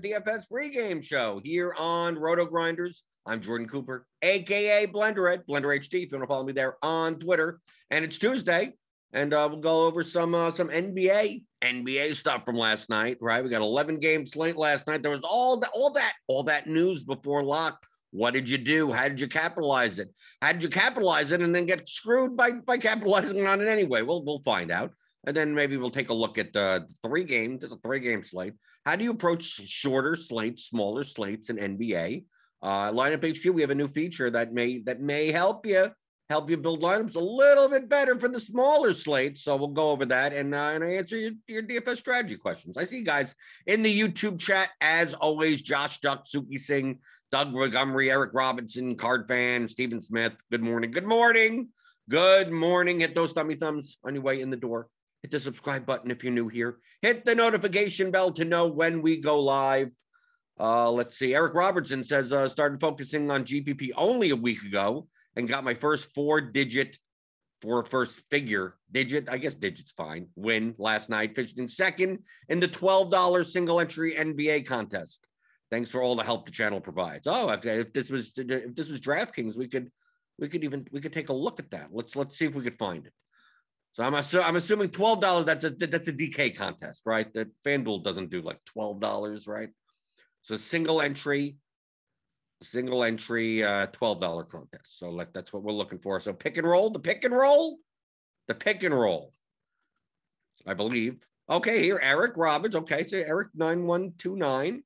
The DFS pregame show here on Roto Grinders. I'm Jordan Cooper, aka Blenderhead, Blender HD. If you want to follow me there on Twitter, and it's Tuesday, and uh, we'll go over some uh, some NBA NBA stuff from last night. Right, we got 11 games slate last night. There was all that, all that, all that news before lock. What did you do? How did you capitalize it? How did you capitalize it and then get screwed by by capitalizing on it anyway? We'll we'll find out, and then maybe we'll take a look at uh, three games. There's a three game slate. How do you approach shorter slates, smaller slates in NBA? Uh, lineup HQ, we have a new feature that may that may help you help you build lineups a little bit better for the smaller slates. So we'll go over that and uh, and I answer your, your DFS strategy questions. I see you guys in the YouTube chat as always. Josh Duck, Suki Singh, Doug Montgomery, Eric Robinson, Card Fan, Stephen Smith. Good morning. Good morning. Good morning. Hit those thummy thumbs on your way in the door. Hit the subscribe button if you're new here. Hit the notification bell to know when we go live. Uh, let's see. Eric Robertson says uh, started focusing on GPP only a week ago and got my first four digit, four first figure digit. I guess digit's fine. Win last night, finishing second in the twelve dollars single entry NBA contest. Thanks for all the help the channel provides. Oh, okay. If this was if this was DraftKings, we could we could even we could take a look at that. Let's let's see if we could find it. So I'm assu- I'm assuming twelve dollars. That's a that's a DK contest, right? That FanDuel doesn't do like twelve dollars, right? So single entry, single entry, uh, twelve dollar contest. So like that's what we're looking for. So pick and roll, the pick and roll, the pick and roll. I believe. Okay, here Eric Roberts. Okay, so Eric nine one two nine.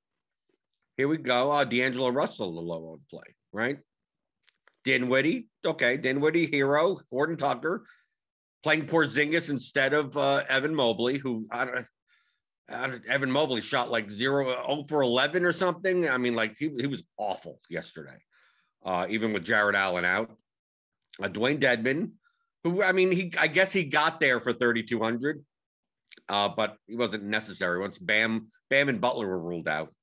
Here we go. Uh, D'Angelo Russell, the low on play, right? Dinwiddie. Okay, Dinwiddie, Herro. Horton Tucker playing Porzingis instead of uh, Evan Mobley, who I don't. Don't- Evan Mobley shot like zero, 0 for 11 or something. I mean, like he, he was awful yesterday, uh, even with Jarrett Allen out. Uh, Dewayne Dedmon, who, I mean, he, I guess he got there for 3,200, uh, but he wasn't necessary once Bam, Bam and Butler were ruled out.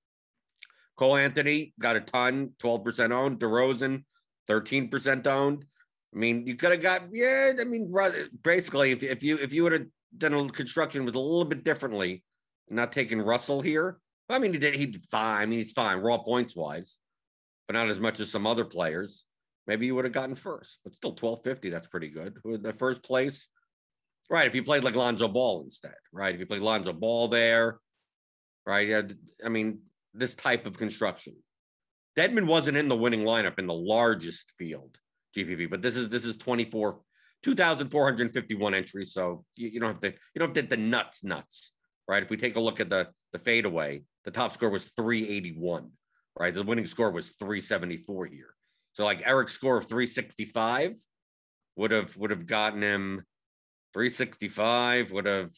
Cole Anthony got a ton, 12% owned. DeRozan, 13% owned. I mean, you could have got, yeah, I mean, basically, if, if you, if you would have done a construction with a little bit differently, not taking Russell here. I mean, he did he did fine. I mean, he's fine raw points wise, but not as much as some other players. Maybe you would have gotten first, but still 1250. That's pretty good. The first place, right? If you played like Lonzo Ball instead, right? If you played Lonzo Ball there, right? I mean, this type of construction. Dedmon wasn't in the winning lineup in the largest field GPP, but this is this is 24 2,451 entries. So you, you, don't have to you don't have to hit the nuts nuts, right? If we take a look at the the fadeaway, the top score was 381, right? The winning score was 374 here. So like Eric's score of 365 would have would have gotten him 365 would have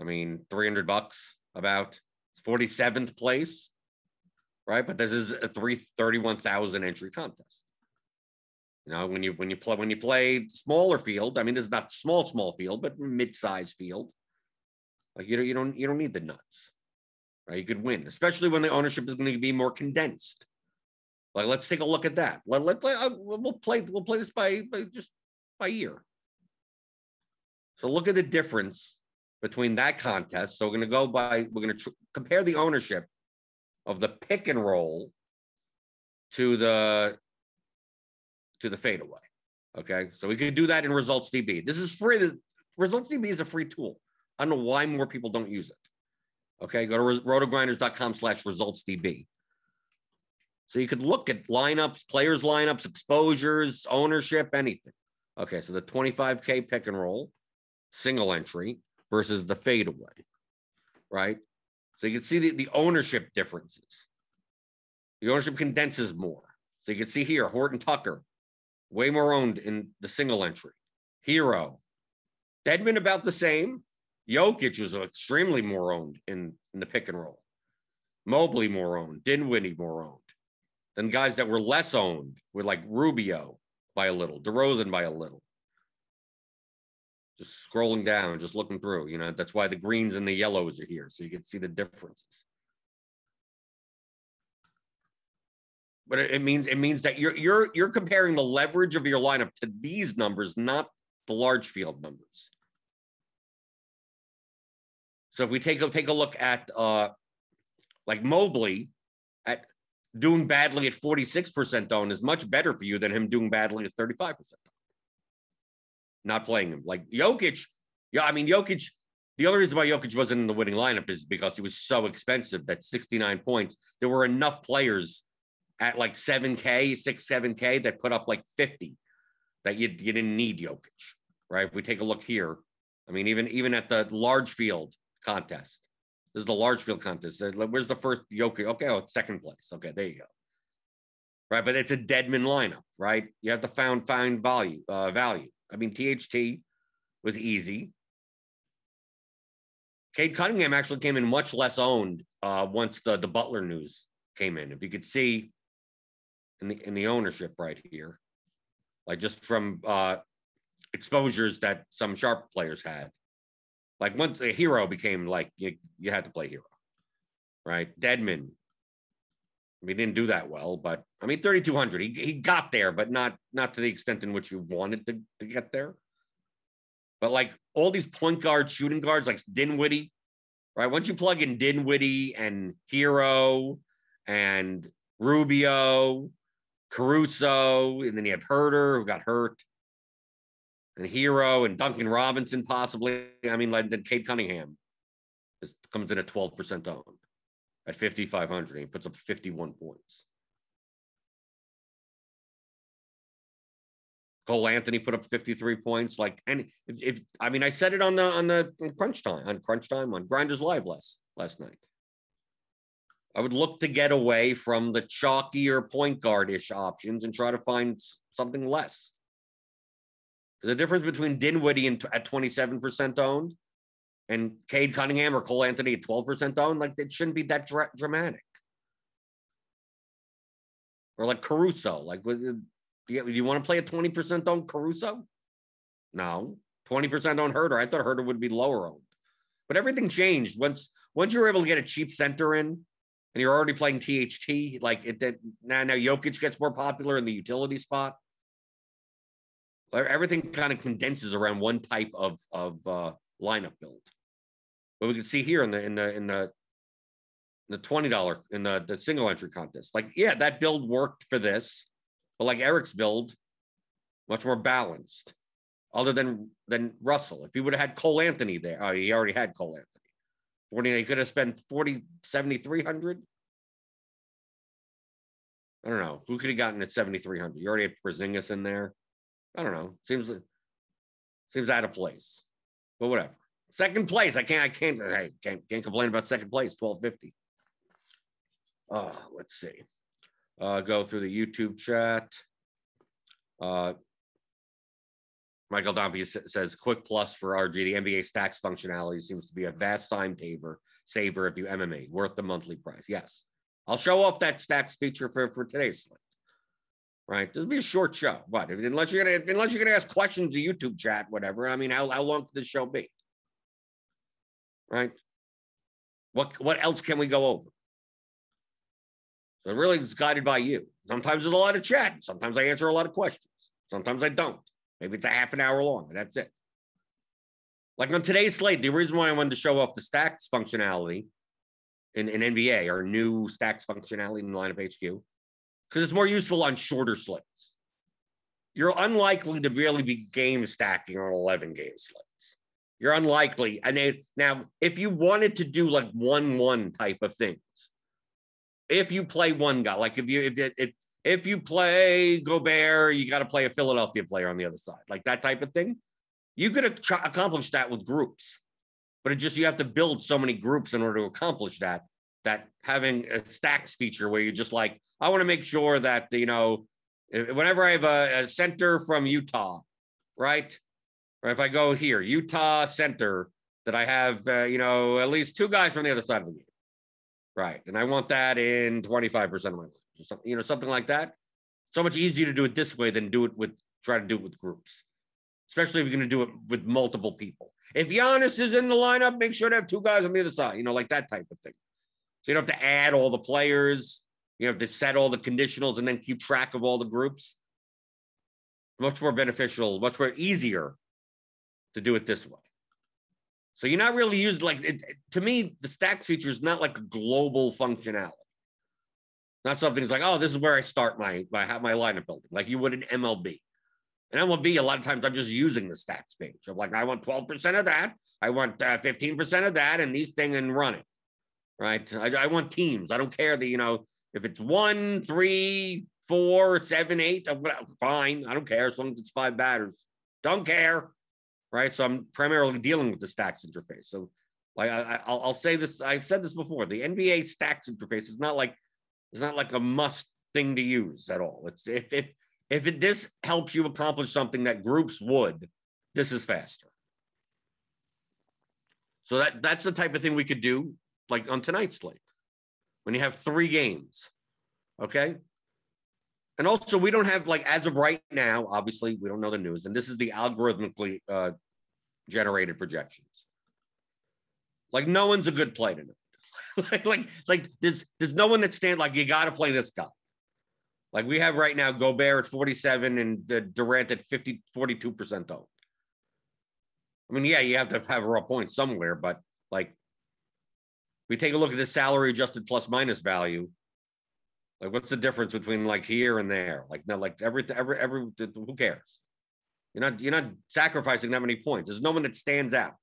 I mean 300 bucks about 47th place, right? But this is a 331,000 entry contest. You know, when you when you play when you play smaller field, I mean, this is not small small field, but mid-sized field. Like you don't you don't you don't need the nuts, right? You could win, especially when the ownership is going to be more condensed. Like, let's take a look at that. Let let play. Uh, we'll play. We'll play this by, by just by year. So look at the difference between that contest. So we're going to go by. We're going to tr- compare the ownership of the pick and roll to the to the fadeaway. Okay, so we could do that in Results DB. This is free. Results DB is a free tool. I don't know why more people don't use it. Okay, go to rotogrinders.com slash results DB. So you could look at lineups, players' lineups, exposures, ownership, anything. Okay, so the 25K pick and roll, single entry versus the fadeaway, right? So you can see the, the ownership differences. The ownership condenses more. So you can see here, Horton Tucker, way more owned in the single entry. Herro, Dedmon about the same. Jokic is extremely more owned in, in the pick and roll. Mobley more owned. Dinwiddie more owned. Then guys that were less owned were like Rubio by a little, DeRozan by a little. Just scrolling down, just looking through. You know, that's why the greens and the yellows are here, so you can see the differences. But it, means it means that you're you're you're comparing the leverage of your lineup to these numbers, not the large field numbers. So if we take a take a look at uh like Mobley at doing badly at 46% own is much better for you than him doing badly at 35% Not playing him. Like Jokic, yeah, I mean Jokic, the only reason why Jokic wasn't in the winning lineup is because he was so expensive that 69 points. There were enough players at like 7K, 6, 7K that put up like 50 that you, you didn't need Jokic, right? If we take a look here, I mean, even even at the large field contest, this is the large field contest. Where's the first Jokic? Okay, oh, second place. Okay, there you go. Right, but it's a Dedmon lineup, right? You have to find find value. Uh, value. I mean, THT was easy. Cade Cunningham actually came in much less owned uh, once the the Butler news came in. If you could see, in the in the ownership right here, like just from uh, exposures that some sharp players had. Like once a Herro became like you, you had to play Herro, right? Dedmon, we didn't do that well, but I mean 3200. He he got there, but not not to the extent in which you wanted to, to get there. But like all these point guards, shooting guards, like Dinwiddie, right? Once you plug in Dinwiddie and Herro and Rubio Caruso, and then you have Huerter who got hurt, and Herro and Duncan Robinson possibly. I mean, like then Cade Cunningham is, comes in at 12% owned at 5,500. He puts up 51 points. Cole Anthony put up 53 points. Like, and if, if, I mean, I said it on the on the crunch time on crunch time on Grinders Live last last night. I would look to get away from the chalkier point guard ish options and try to find something less. The difference between Dinwiddie and at 27% owned and Cade Cunningham or Cole Anthony at 12% owned, like it shouldn't be that dra- dramatic. Or like Caruso, like uh, do you, do you want to play a 20% owned Caruso? No. 20% owned Huerter. I thought Huerter would be lower owned. But everything changed once once you were able to get a cheap center in and you're already playing THT, like it that now now Jokic gets more popular in the utility spot. Everything kind of condenses around one type of of uh, lineup build. But we can see here in the in the in the the twenty dollar in the the single entry contest. Like, yeah, that build worked for this, but like Eric's build, much more balanced. Other than than Russell, if he would have had Cole Anthony there, oh, he already had Cole Anthony. 40, he could have spent 40, 7,300. I don't know. Who could have gotten at 7,300? You already had Porzingis in there. I don't know. Seems seems out of place, but whatever. Second place. I can't. I can't. I can't, can't complain about second place. 1250. Uh, let's see. Uh, go through the YouTube chat. Uh, Michael Dompey says quick plus for RG. The NBA stacks functionality seems to be a vast time saver, saver if you MME, worth the monthly price. Yes. I'll show off that stacks feature for, for today's slate. Right. This will be a short show. But unless you're gonna unless you're gonna ask questions to YouTube chat, whatever. I mean, how, how long could this show be? Right. What what else can we go over? So really is guided by you. Sometimes there's a lot of chat. Sometimes I answer a lot of questions. Sometimes I don't. Maybe it's a half an hour long, and that's it. Like on today's slate, the reason why I wanted to show off the stacks functionality in, in NBA, our new stacks functionality in the lineup HQ, because it's more useful on shorter slates. You're unlikely to really be game stacking on 11 game slates. You're unlikely. And it, now, if you wanted to do like one one type of things, if you play one guy, like if you if if, if you play Gobert, you got to play a Philadelphia player on the other side, like that type of thing. You could ac- accomplish that with groups, but it just you have to build so many groups in order to accomplish that. That having a stacks feature where you're just like, I want to make sure that you know, whenever I have a, a center from Utah, right, or if I go here, Utah center, that I have uh, you know at least two guys from the other side of the game Right. And I want that in 25% of my life. you know, something like that. So much easier to do it this way than do it with try to do it with groups, especially if you're going to do it with multiple people. If Giannis is in the lineup, make sure to have two guys on the other side, you know, like that type of thing. So you don't have to add all the players, you have to set all the conditionals and then keep track of all the groups. Much more beneficial, much more easier to do it this way. So you're not really used like it, to me, the stack feature is not like a global functionality. Not something that's like, oh, this is where I start my my have my lineup building, like you would in MLB. In MLB, a lot of times I'm just using the stats page. I'm like, I want 12% of that, I want uh, 15% of that, and these thing and run it. Right. I, I want teams. I don't care that, you know, if it's one, three, four, seven, eight, fine. I don't care as long as it's five batters. Don't care right? So I'm primarily dealing with the stats interface. So like I, I'll, I'll say this, I've said this before. The NBA stacks interface is not like it's not like a must thing to use at all. It's if if if it, this helps you accomplish something that groups would, this is faster. So that that's the type of thing we could do, like on tonight's slate, when you have three games. Okay, and also, we don't have like as of right now. Obviously, we don't know the news, and this is the algorithmically uh, generated projections. Like no one's a good play tonight. like, like, like there's there's no one that stands like you got to play this guy. Like we have right now, Gobert at 47 and uh, Durant at 50, 42 percent owned. I mean, yeah, you have to have a raw point somewhere, but like we take a look at the salary adjusted plus minus value like, what's the difference between like here and there? Like, no, like every every every who cares? You're not you're not sacrificing that many points. There's no one that stands out.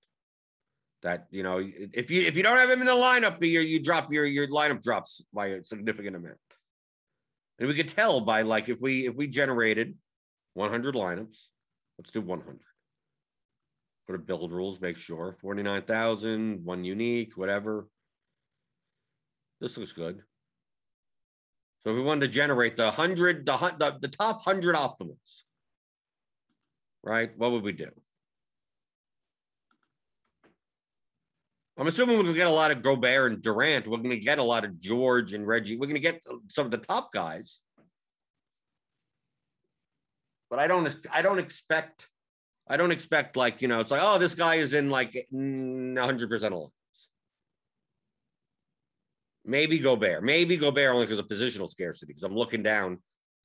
That you know, if you if you don't have him in the lineup, you you drop your your lineup drops by a significant amount. And we could tell by like if we if we generated 100 lineups, let's do 100. Go to build rules, make sure 49,000, one unique, whatever. This looks good. So if we wanted to generate the hundred, the, the, the top hundred optimals, right? What would we do? I'm assuming we're going to get a lot of Gobert and Durant. We're going to get a lot of George and Reggie. We're going to get some of the top guys. But I don't, I don't expect, I don't expect like, you know, it's like, oh, this guy is in like mm, 100% of Maybe Gobert. Maybe Gobert only because of positional scarcity. Because I'm looking down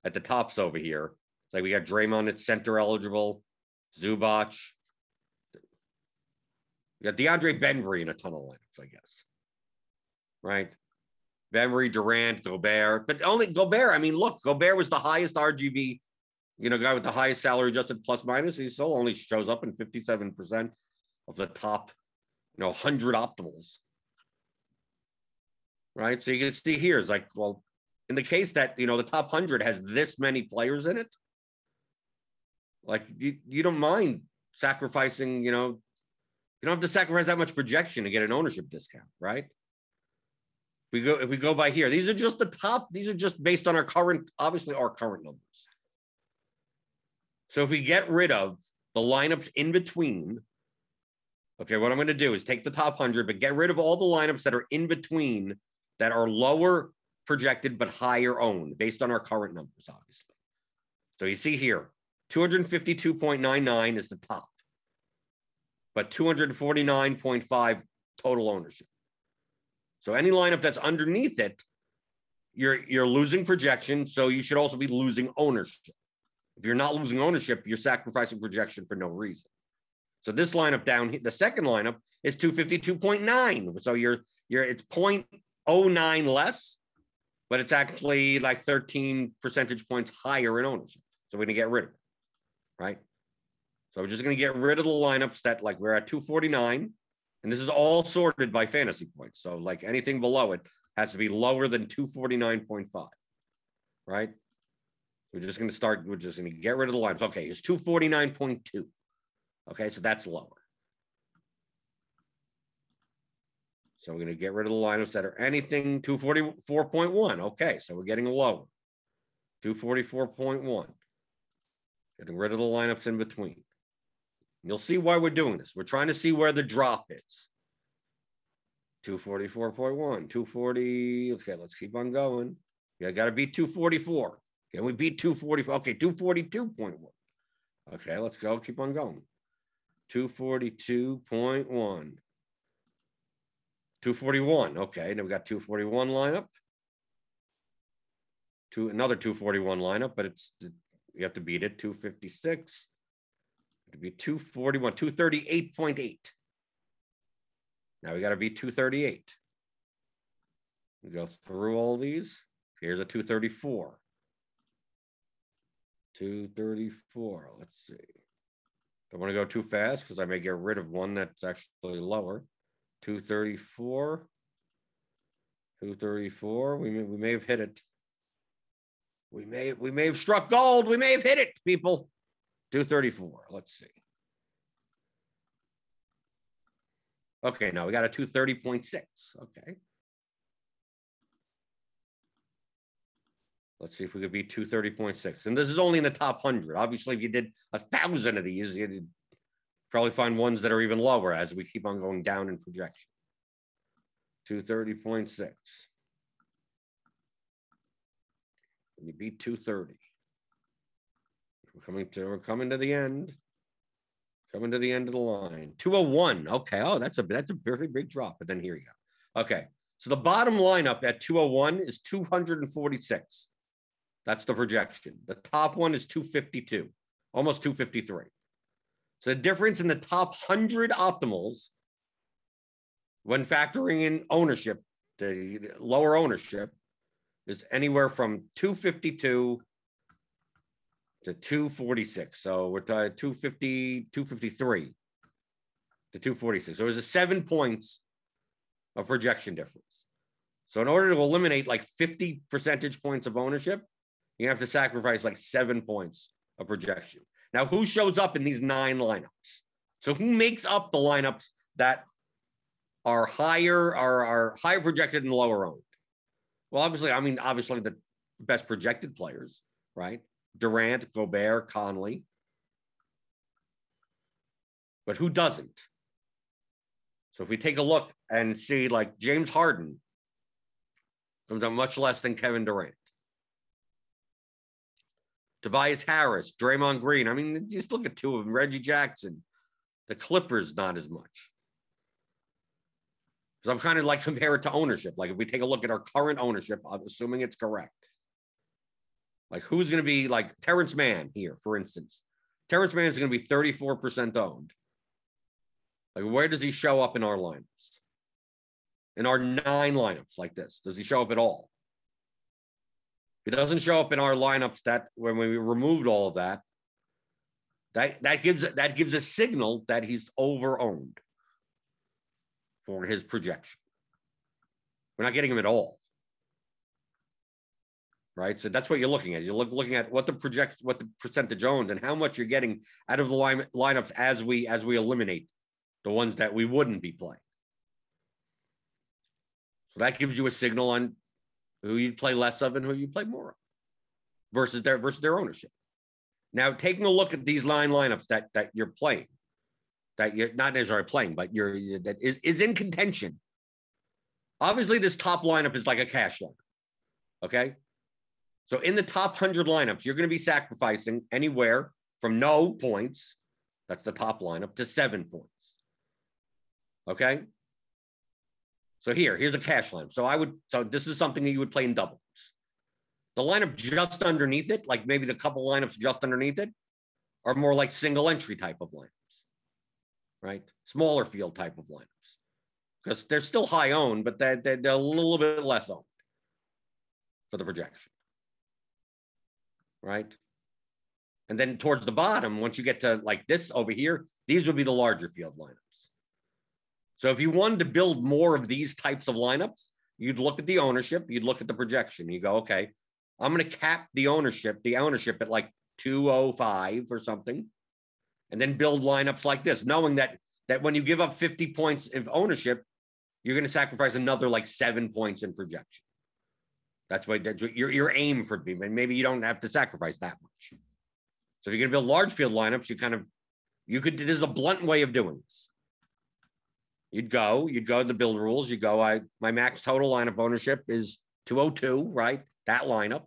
at the tops over here. It's like we got Draymond at center eligible, Zubac. You got DeAndre Bembry in a ton of lineups, I guess. Right? Bembry, Durant, Gobert, but only Gobert. I mean, look, Gobert was the highest RGB, you know, guy with the highest salary adjusted plus minus. He still only shows up in 57% of the top, you know, 100 optimals. Right. So you can see here is like, well, in the case that, you know, the top 100 has this many players in it, like you, you don't mind sacrificing, you know, you don't have to sacrifice that much projection to get an ownership discount, right? We go if we go by here, these are just the top, these are just based on our current, obviously our current numbers. So if we get rid of the lineups in between, okay, what I'm going to do is take the top 100, but get rid of all the lineups that are in between that are lower projected but higher owned based on our current numbers, obviously. So you see here, 252.99 is the top, but 249.5 total ownership. So any lineup that's underneath it, you're you're losing projection, so you should also be losing ownership. If you're not losing ownership, you're sacrificing projection for no reason. So this lineup down here, the second lineup is 252.9. So you're you're it's 0.09 less, but it's actually like 13 percentage points higher in ownership. So we're gonna get rid of it, right? So we're just gonna get rid of the lineups that like we're at 249. And this is all sorted by fantasy points. So like anything below it has to be lower than 249.5, right? We're just going to start, we're just going to get rid of the lines. Okay, it's 249.2. Okay, so that's lower. So we're going to get rid of the lineups that are anything 244.1. Okay, so we're getting lower. 244.1. Getting rid of the lineups in between. You'll see why we're doing this. We're trying to see where the drop is. 244.1, 240. Okay, let's keep on going. Yeah, got to beat 244. Can we beat 244? Okay, 242.1. Okay, let's go. Keep on going. 242.1. 241. Okay, now we got 241 lineup. To another 241 lineup, but it's you have to beat it. 256 to be 241, 238.8. Now we got to be 238. We go through all these. Here's a 234. 234. Let's see. Don't want to go too fast because I may get rid of one that's actually lower. 234. 234. We may, we may have hit it. We may we may have struck gold. We may have hit it, people. 234. Let's see. Okay, now we got a 230.6. Okay. Let's see if we could beat 230.6. And this is only in the top 100. Obviously, if you did a thousand of these, you'd probably find ones that are even lower as we keep on going down in projection. 230.6. You beat 230. We're coming to we're coming to the end. Coming to the end of the line. 201. Okay. Oh, that's a that's a very big drop. But then here you go. Okay. So the bottom lineup at 201 is 246. That's the projection. The top one is 252, almost 253. So the difference in the top 100 optimals when factoring in ownership, the lower ownership, is anywhere from 252 to 246. So we're talking 250, 253 to 246. So there's a seven points of projection difference. So in order to eliminate like 50 percentage points of ownership, you have to sacrifice like seven points of projection. Now, who shows up in these nine lineups? So who makes up the lineups that are higher, are, are higher projected and lower owned? Well, obviously, I mean, obviously the best projected players, right? Durant, Gobert, Conley. But who doesn't? So if we take a look and see like James Harden comes out much less than Kevin Durant. Tobias Harris, Draymond Green. I mean, just look at two of them. Reggie Jackson. The Clippers, not as much. Because I'm kind of like compare it to ownership. Like if we take a look at our current ownership, I'm assuming it's correct. Like who's going to be like Terrence Mann here, for instance? Terrence Mann is going to be 34% owned. Like, where does he show up in our lineups? In our nine lineups like this, does he show up at all? He doesn't show up in our lineups that when we removed all of that. That that gives that gives a signal that he's over owned for his projection. We're not getting him at all. Right. So that's what you're looking at. You're look, looking at what the projects, what the percentage owned and how much you're getting out of the line, lineups as we as we eliminate the ones that we wouldn't be playing. So that gives you a signal on who you'd play less of and who you play more of versus their versus their ownership. Now, taking a look at these line lineups that that you're playing, that you're not necessarily playing, but you're that is is in contention. Obviously, this top lineup is like a cash line. Okay. So in the top 100 lineups, you're going to be sacrificing anywhere from no points, that's the top lineup, to seven points. Okay. So here, here's a cash line. So I would, so this is something that you would play in doubles. The lineup just underneath it, like maybe the couple lineups just underneath it, are more like single entry type of lineups, right? Smaller field type of lineups because they're still high owned, but they're, they're a little bit less owned for the projection, right? And then towards the bottom, once you get to like this over here, these would be the larger field lineups. So if you wanted to build more of these types of lineups, you'd look at the ownership, you'd look at the projection, you go, okay, I'm going to cap the ownership, the ownership at like 205 or something, and then build lineups like this, knowing that that when you give up 50 points of ownership, you're going to sacrifice another like seven points in projection. That's what that's your your aim for. And maybe you don't have to sacrifice that much. So if you're going to build large field lineups, you kind of you could. This is a blunt way of doing this. You'd go, you'd go to the build rules. You go, I my max total lineup ownership is 202, right? That lineup.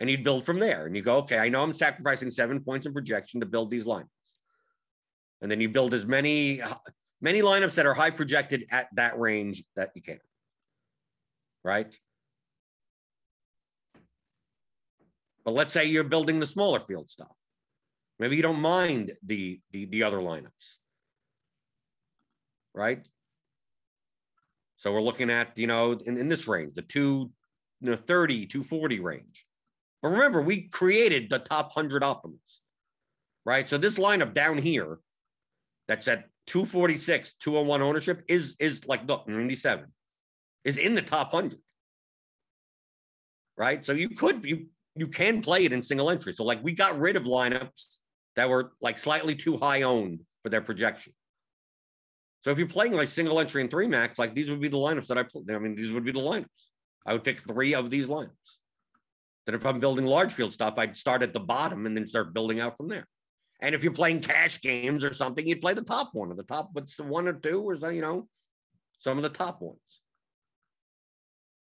And you'd build from there. And you go, okay, I know I'm sacrificing seven points in projection to build these lineups. And then you build as many many lineups that are high projected at that range that you can. Right? But let's say you're building the smaller field stuff. Maybe you don't mind the the, the other lineups. Right? So we're looking at, you know, in, in this range, the two, you know, 30, 240 range. But remember, we created the top 100 optimals, right? So this lineup down here that's at 246, 201 ownership is is like look, 97 is in the top 100. Right? So you could you you can play it in single entry. So like we got rid of lineups that were like slightly too high owned for their projection. So if you're playing like single entry and three max, like these would be the lineups that I play. I mean, these would be the lineups. I would pick three of these lineups. Then if I'm building large field stuff, I'd start at the bottom and then start building out from there. And if you're playing cash games or something, you'd play the top one or the top, what's one or two or you know, some of the top ones.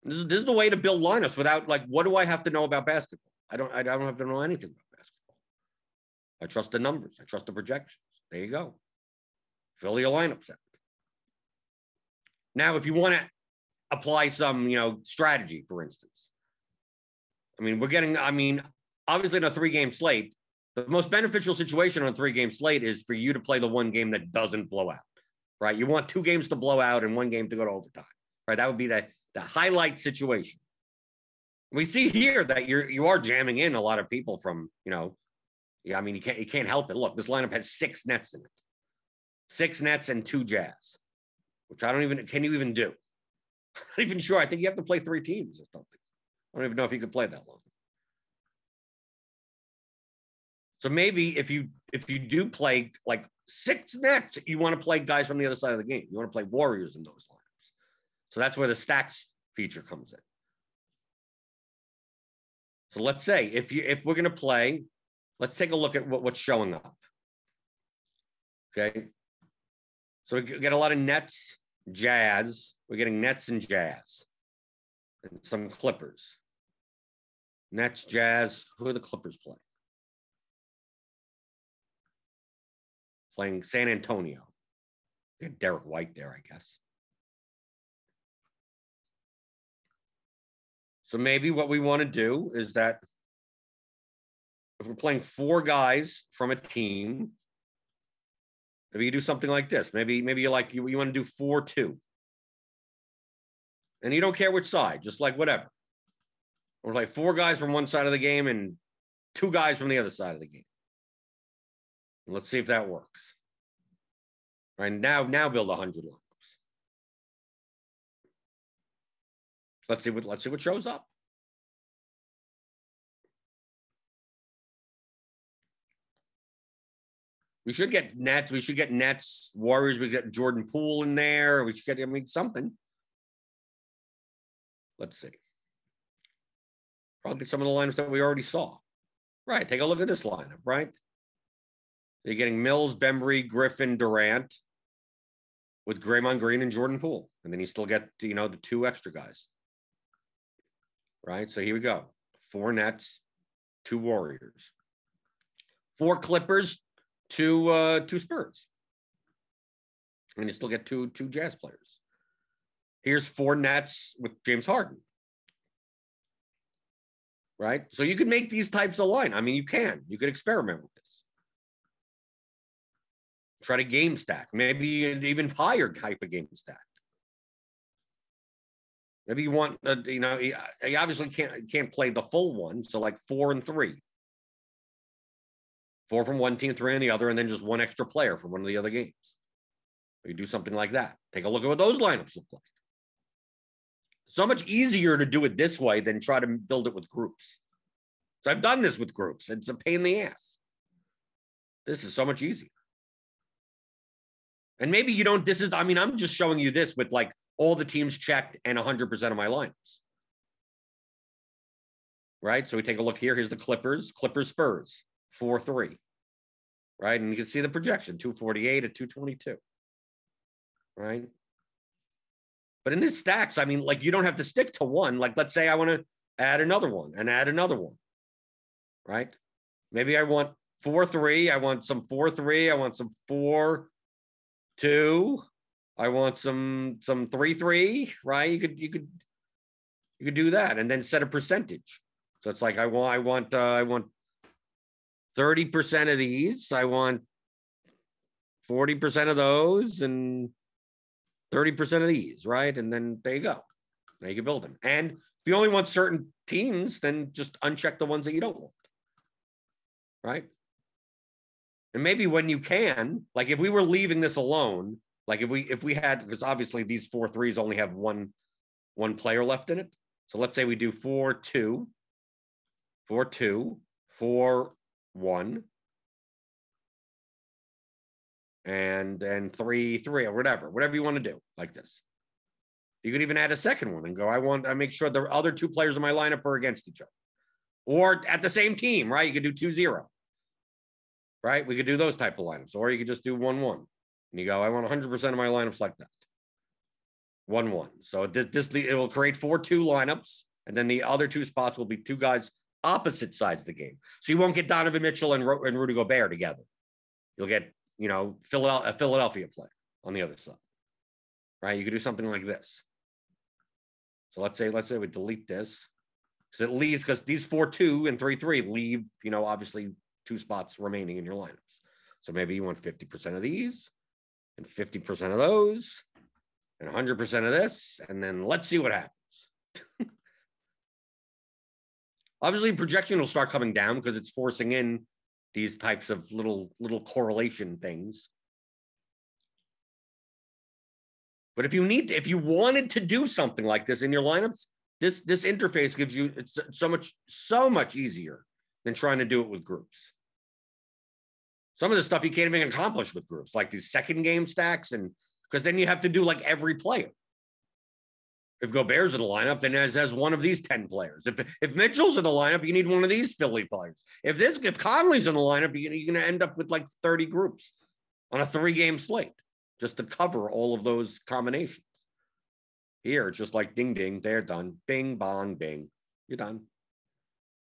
This is, this is the way to build lineups without like, what do I have to know about basketball? I don't, I don't have to know anything about basketball. I trust the numbers. I trust the projections. There you go. Fill your lineup set. Now, if you want to apply some, you know, strategy, for instance, I mean, we're getting, I mean, obviously in a three game slate, the most beneficial situation on a three game slate is for you to play the one game that doesn't blow out, right? You want two games to blow out and one game to go to overtime, right? That would be the, the highlight situation. We see here that you're you are jamming in a lot of people from, you know, yeah, I mean, you can't you can't help it. Look, this lineup has six nets in it. Six nets and two jazz, which I don't even can you even do? I'm not even sure. I think you have to play three teams or something. I don't even know if you could play that long. So maybe if you if you do play like six nets, you want to play guys from the other side of the game. You want to play warriors in those lineups. So that's where the stacks feature comes in. So let's say if you if we're going to play, let's take a look at what, what's showing up. Okay. So we get a lot of nets, jazz. We're getting nets and jazz, and some Clippers. Nets, jazz. Who are the Clippers playing? playing San Antonio. Derrick White there, I guess. So maybe what we want to do is that if we're playing four guys from a team, Maybe you do something like this. Maybe maybe you like you, you want to do four two, and you don't care which side, just like whatever. Or like four guys from one side of the game and two guys from the other side of the game. Let's see if that works. All right now, now build a hundred lineups. Let's see what let's see what shows up. We should get Nets. We should get Nets, Warriors. We get Jordan Poole in there. We should get, I mean, something. Let's see. Probably some of the lineups that we already saw. Right. Take a look at this lineup, right? You're getting Mills, Bembry, Griffin, Durant with Draymond Green and Jordan Poole. And then you still get, you know, the two extra guys. Right. So here we go. Four Nets, two Warriors. Four Clippers, two uh two Spurs. And you still get two two Jazz players. Here's four Nets with James Harden. Right? So you can make these types of line. I mean, you can. You could experiment with this. Try to game stack, maybe an even higher type of game stack. Maybe you want, uh, you know, he obviously can't can't play the full one, so like four and three four from one team, three on the other, and then just one extra player from one of the other games. You do something like that. Take a look at what those lineups look like. So much easier to do it this way than try to build it with groups. So I've done this with groups. It's a pain in the ass. This is so much easier. And maybe you don't, this is, I mean, I'm just showing you this with like all the teams checked and 100% of my lineups. Right? So we take a look here. Here's the Clippers, Clippers Spurs. 4 3. Right. And you can see the projection 248 at 222. Right. But in this stacks, I mean, like you don't have to stick to one. Like, let's say I want to add another one and add another one. Right. Maybe I want 4 3. I want some 4 3. I want some 4 2. I want some some 3 3. Right. You could, you could, you could do that and then set a percentage. So it's like I want, I want, uh, I want 30% of these. I want 40% of those and 30% of these, right? And then there you go. Now you can build them. And if you only want certain teams, then just uncheck the ones that you don't want. Right. And maybe when you can, like if we were leaving this alone, like if we if we had because obviously these four threes only have one one player left in it. So let's say we do four, two, four, two, four, one. And and three three or whatever whatever you want to do like this. You could even add a second one and go i want i make sure the other two players in my lineup are against each other. Or at the same team right? You could do two zero. Right? We could do those type of lineups. Or you could just do one one and you go i want 100% of my lineups like that one one so this, this it will create four two lineups and then the other two spots will be two guys opposite sides of the game. So you won't get Donovan Mitchell and, and Rudy Gobert together. You'll get, you know, Philadelphia, a Philadelphia player on the other side, right? You could do something like this. So let's say, let's say we delete this because it leaves because these four, two and three, three leave, you know, obviously two spots remaining in your lineups. So maybe you want 50% of these and 50% of those and 100% of this. And then let's see what happens. Obviously, projection will start coming down because it's forcing in these types of little little correlation things. But if you need, if you wanted to do something like this in your lineups, this this interface gives you it's so much so much easier than trying to do it with groups. Some of the stuff you can't even accomplish with groups, like these second game stacks, and because then you have to do like every player if Gobert's in the lineup, then as has one of these 10 players. If if Mitchell's in the lineup, you need one of these Philly players. If this if Conley's in the lineup, you're, you're going to end up with like 30 groups on a three game slate just to cover all of those combinations. Here, just like ding ding, they're done. Bing bong bing, you're done.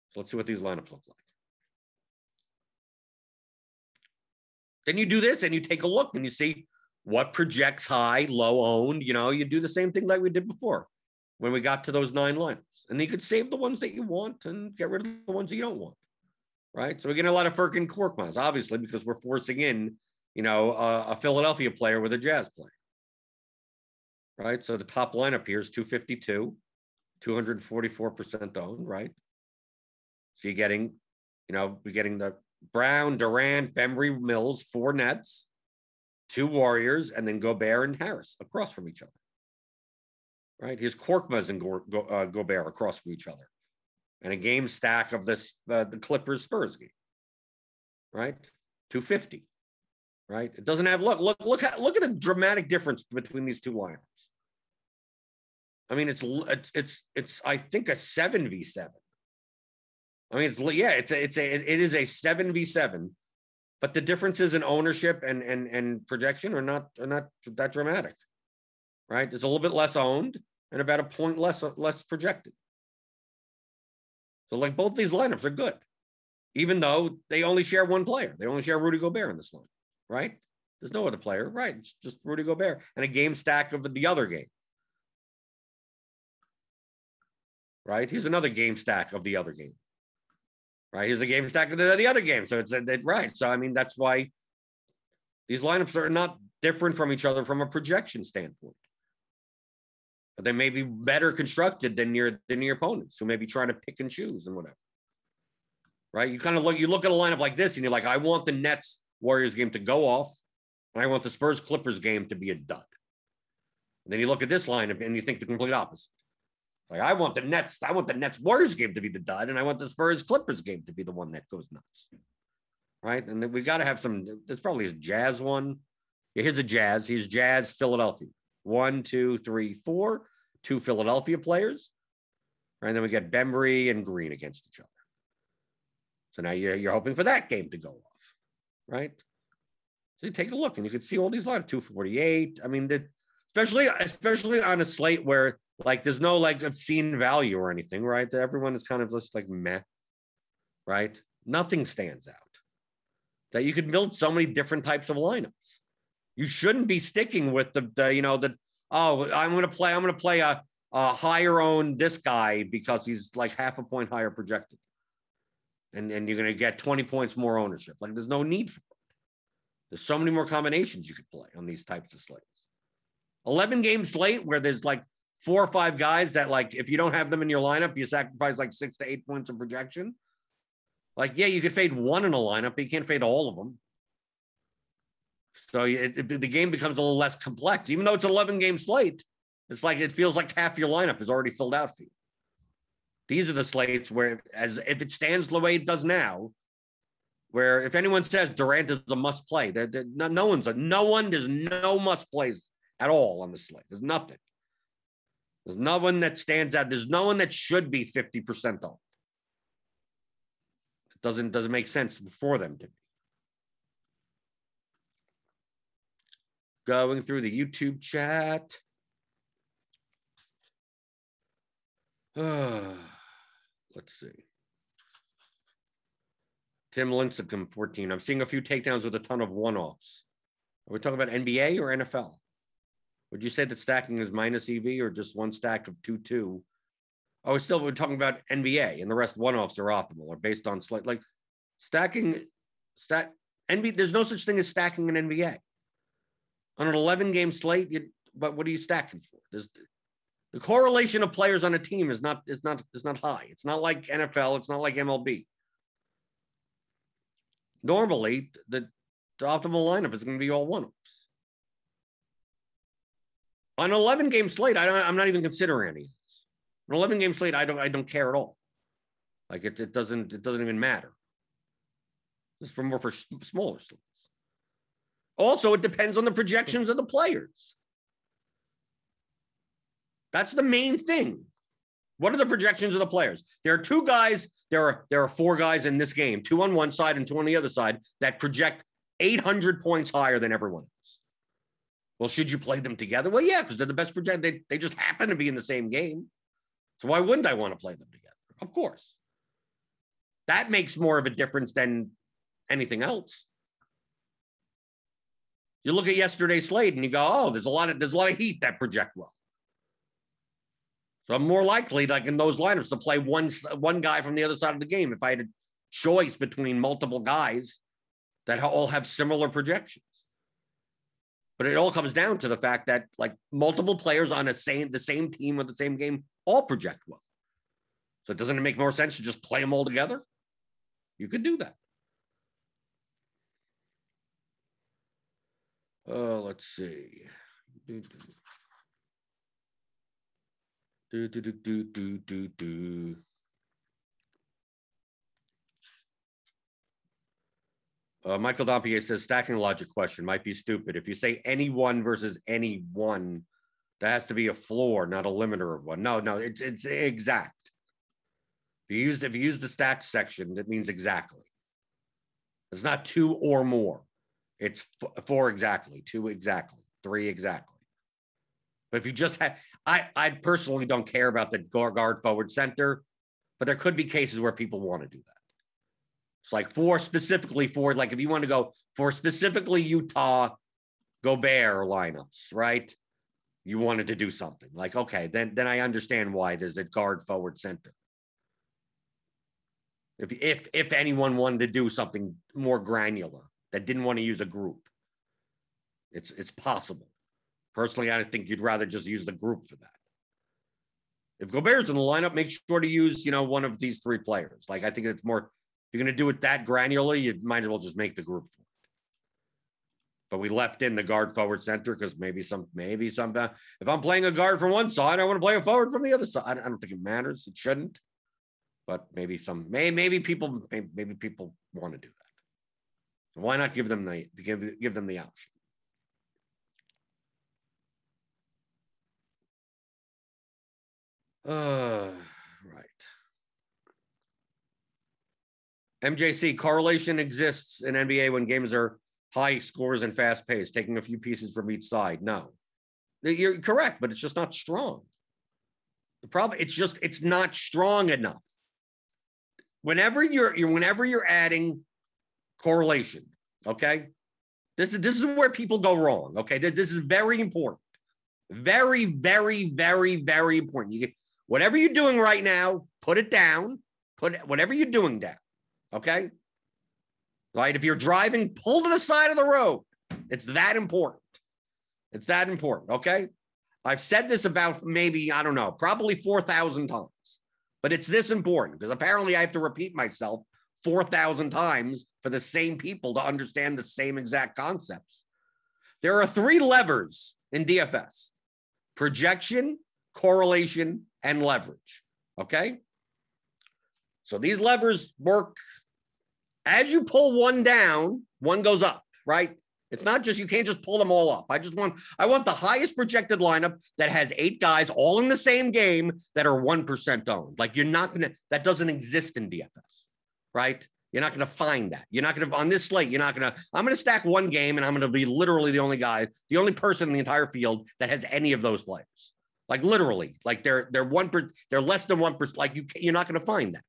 So let's see what these lineups look like. Then you do this and you take a look and you see what projects high, low owned. You know, you do the same thing like we did before when we got to those nine lines. And you could save the ones that you want and get rid of the ones that you don't want. Right. So we're getting a lot of Furkan Korkmaz, obviously, because we're forcing in, you know, a, a Philadelphia player with a Jazz player. Right. So the top lineup here is 252, 244% owned, right? So you're getting, you know, we're getting the Brown, Durant, Bembry, Mills, four Nets, two Warriors, and then Gobert and Harris across from each other. Right. Here's Korkmaz and Go, Go, uh, Gobert across from each other. And a game stack of this, uh, the Clippers Spurs game. Right. 250 right? It doesn't have look look look at look at the dramatic difference between these two lineups. I mean, it's it's it's it's I think a seven v seven. I mean, it's yeah, it's a it's a it is a seven v seven, but the differences in ownership and and and projection are not are not that dramatic, right? It's a little bit less owned and about a point less less projected. So like both these lineups are good, even though they only share one player. They only share Rudy Gobert in this line right? There's no other player, right? It's just Rudy Gobert and a game stack of the other game, right? Here's another game stack of the other game, right? Here's a game stack of the, the other game. So it's it, right. So I mean, that's why these lineups are not different from each other from a projection standpoint. But they may be better constructed than your than your opponents who may be trying to pick and choose and whatever. Right? You kind of look, you look at a lineup like this and you're like, I want the Nets Warriors game to go off, and I want the Spurs Clippers game to be a dud. And then you look at this lineup and you think the complete opposite. Like I want the Nets, I want the Nets Warriors game to be the dud, and I want the Spurs Clippers game to be the one that goes nuts. Right. And then we got to have some. There's probably a jazz one. Yeah, here's a jazz. Here's jazz Philadelphia. One, two, three, four. Two Philadelphia players. Right. And then we got Bembry and Green against each other. So now you're, you're hoping for that game to go off right? So you take a look and you can see all these lines, 248. I mean, that especially especially on a slate where like there's no like obscene value or anything, right? Everyone is kind of just like meh, right? Nothing stands out. That you can build so many different types of lineups. You shouldn't be sticking with the, the you know, the oh, I'm gonna play, I'm gonna play a, a higher owned this guy because he's like half a point higher projected and, and you're to get 20 points more ownership. Like there's no need for it. There's so many more combinations you could play on these types of slates. 11 game slate where there's like four or five guys that like if you don't have them in your lineup, you sacrifice like six to eight points of projection. Like, yeah, you could fade one in a lineup, but you can't fade all of them. So it, it, the game becomes a little less complex, even though it's 11 game slate. It's like it feels like half your lineup is already filled out for you. These are the slates where, as if it stands the way it does now, where if anyone says Durant is a must play, there, no, no one's a no one. There's no must plays at all on the slate. There's nothing. There's no one that stands out. There's no one that should be 50% off. It doesn't doesn't make sense for them to be. Going through the YouTube chat. Let's see. Tim Lincecum, 14. I'm seeing a few takedowns with a ton of one offs. Are we talking about NBA or NFL? Would you say that stacking is minus EV or just one stack of 2 2? I we're still talking about NBA and the rest one offs are optimal or based on slate. Like stacking, stack, NBA, there's no such thing as stacking an NBA. On an 11 game slate, you, but what are you stacking for? There's the correlation of players on a team is not is not is not high. It's not like NFL. It's not like MLB. Normally, the, the optimal lineup is going to be all one-offs. On an 11 game slate, I I'm not even considering any. of this. An 11 game slate, I don't I don't care at all. Like it, it doesn't it doesn't even matter. This is for more for smaller slates. Also, it depends on the projections of the players. That's the main thing. What are the projections of the players? There are two guys. There are there are four guys in this game, two on one side and two on the other side, that project 800 points higher than everyone else. Well, should you play them together? Well, yeah, because they're the best project. They, they just happen to be in the same game. So why wouldn't I want to play them together? Of course. That makes more of a difference than anything else. You look at yesterday's slate and you go, oh, there's a lot of there's a lot of heat that project well. So I'm more likely, like in those lineups, to play one one guy from the other side of the game if I had a choice between multiple guys that all have similar projections. But it all comes down to the fact that like multiple players on a same the same team or the same game all project well. So doesn't it make more sense to just play them all together? You could do that. Uh, let's see. Do, do, do, do, do, do, do. Uh, Michael Dampier says stacking logic question might be stupid. If you say anyone versus anyone, that has to be a floor, not a limiter of one. No, no, it's it's exact. If you use if you use the stack section, that means exactly. It's not two or more. It's f- four exactly, two exactly, three exactly. But if you just have, I I personally don't care about the guard forward center, but there could be cases where people want to do that. It's like for specifically for like if you want to go for specifically Utah Gobert lineups, right? You wanted to do something like okay, then then I understand why there's a guard forward center. If if if anyone wanted to do something more granular that didn't want to use a group, it's it's possible. Personally, I think you'd rather just use the group for that. If Gobert's in the lineup, make sure to use you know one of these three players. Like I think it's more you're going to do it that granularly, you might as well just make the group. But we left in the guard forward center because maybe some, maybe some, uh, if I'm playing a guard from one side, I want to play a forward from the other side. I don't think it matters. It shouldn't. But maybe some, may, maybe people, maybe, people want to do that. Why not give them the give give them the option? Uh, MJC correlation exists in NBA when games are high scores and fast paced, taking a few pieces from each side. No, you're correct, but it's just not strong. The problem, it's just it's not strong enough. Whenever you're, you're whenever you're adding correlation, okay, this is this is where people go wrong. Okay, this is very important, very, very, very, very important. You get whatever you're doing right now, put it down. Put whatever you're doing down Okay. Right. If you're driving, pull to the side of the road. It's that important. It's that important. Okay. I've said this about maybe, I don't know, probably 4,000 times, but it's this important because apparently I have to repeat myself 4,000 times for the same people to understand the same exact concepts. There are three levers in DFS projection, correlation, and leverage. Okay. So these levers work as you pull one down, one goes up, right? It's not just you can't just pull them all up. I just want I want the highest projected lineup that has eight guys all in the same game that are 1% owned. Like you're not to that doesn't exist in DFS, right? You're not to find that. You're not to on this slate, you're not to I'm to stack one game and I'm to be literally the only guy, the only person in the entire field that has any of those players. Like literally, like they're they're one they're less than 1% like you you're not to find that.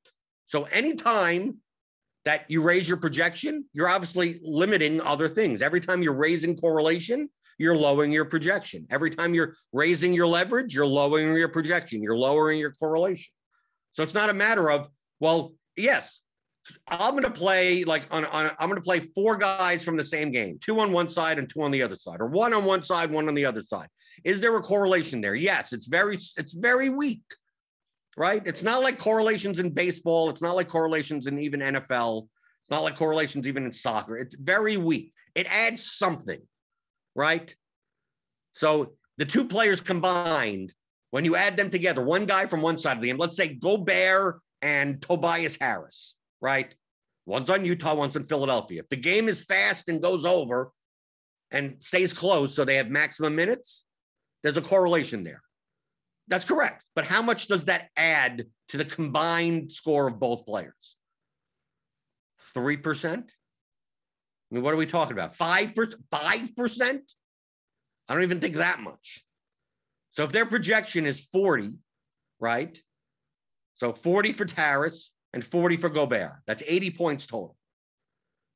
So anytime that you raise your projection, you're obviously limiting other things. Every time you're raising correlation, you're lowering your projection. Every time you're raising your leverage, you're lowering your projection, you're lowering your correlation. So it's not a matter of, well, yes, I'm going to play like on, on I'm going to play four guys from the same game, two on one side and two on the other side, or one on one side, one on the other side. Is there a correlation there? Yes, it's very it's very weak right? It's not like correlations in baseball. It's not like correlations in even NFL. It's not like correlations even in soccer. It's very weak. It adds something, right? So the two players combined, when you add them together, one guy from one side of the game, let's say Gobert and Tobias Harris, right? One's on Utah, one's in Philadelphia. If the game is fast and goes over and stays close, so they have maximum minutes, there's a correlation there. That's correct. But how much does that add to the combined score of both players? 3%? I mean, what are we talking about? 5%? 5%? I don't even think that much. So if their projection is 40, right? So 40 for Harris and 40 for Gobert. That's 80 points total.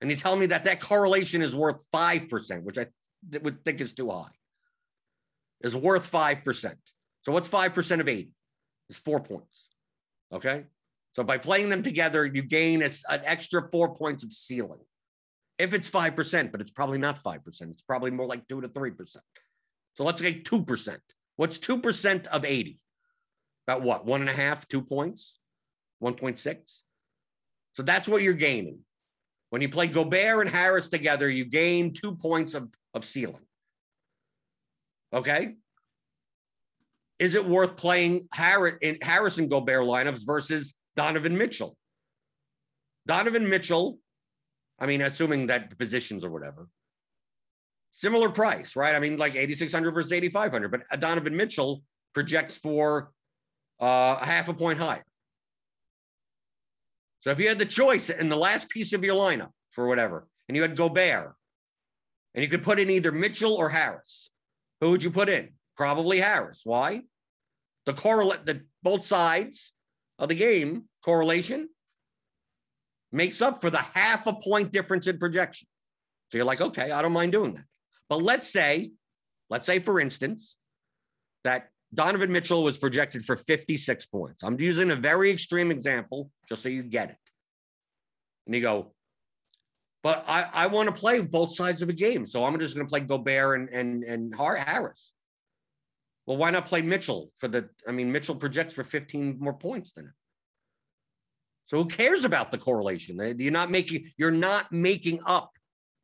And you tell me that that correlation is worth 5%, which I th- would think is too high, is worth 5%. So what's 5% of 80? It's four points. Okay. So by playing them together, you gain a, an extra four points of ceiling. if it's 5%, but it's probably not 5%. It's probably more like 2 to 3%. So let's say 2%. What's 2% of 80? About what? One and a half, two points, 1.6. So that's what you're gaining. When you play Gobert and Harris together, you gain two points of, of ceiling. Okay. Is it worth playing Harris in Harrison Gobert lineups versus Donovan Mitchell? Donovan Mitchell, I mean, assuming that positions or whatever, similar price, right? I mean, like 8,600 versus 8,500, but Donovan Mitchell projects for uh, a half a point higher. So if you had the choice in the last piece of your lineup for whatever, and you had Gobert, and you could put in either Mitchell or Harris, who would you put in? Probably Harris. Why? The correlate, the both sides of the game correlation makes up for the half a point difference in projection. So you're like, okay, I don't mind doing that. But let's say, let's say, for instance, that Donovan Mitchell was projected for 56 points. I'm using a very extreme example just so you get it. And you go, but I, I want to play both sides of a game. So I'm just going to play Gobert and, and, and Harris. Well, why not play Mitchell for the? I mean, Mitchell projects for 15 more points than him. So who cares about the correlation? You're not making you're not making up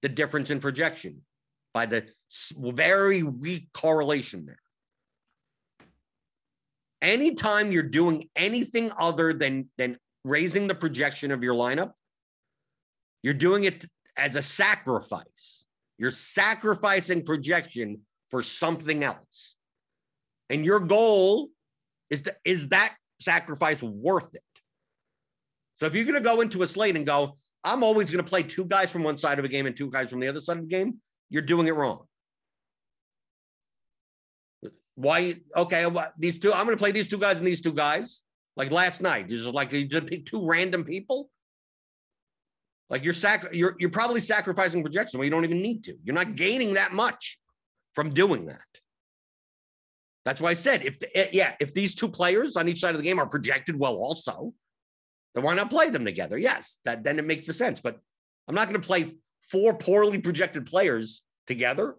the difference in projection by the very weak correlation there. Anytime you're doing anything other than than raising the projection of your lineup, you're doing it as a sacrifice. You're sacrificing projection for something else. And your goal is, to, is that sacrifice worth it? So if you're going to go into a slate and go, I'm always going to play two guys from one side of a game and two guys from the other side of the game, you're doing it wrong. Why? Okay, these two, I'm going to play these two guys and these two guys. Like last night, just like you just pick two random people. Like you're sac- you're you're probably sacrificing projection where you don't even need to. You're not gaining that much from doing that. That's why I said if eh, yeah, if these two players on each side of the game are projected well, also, then why not play them together? Yes, that then it makes the sense. But I'm not going to play four poorly projected players together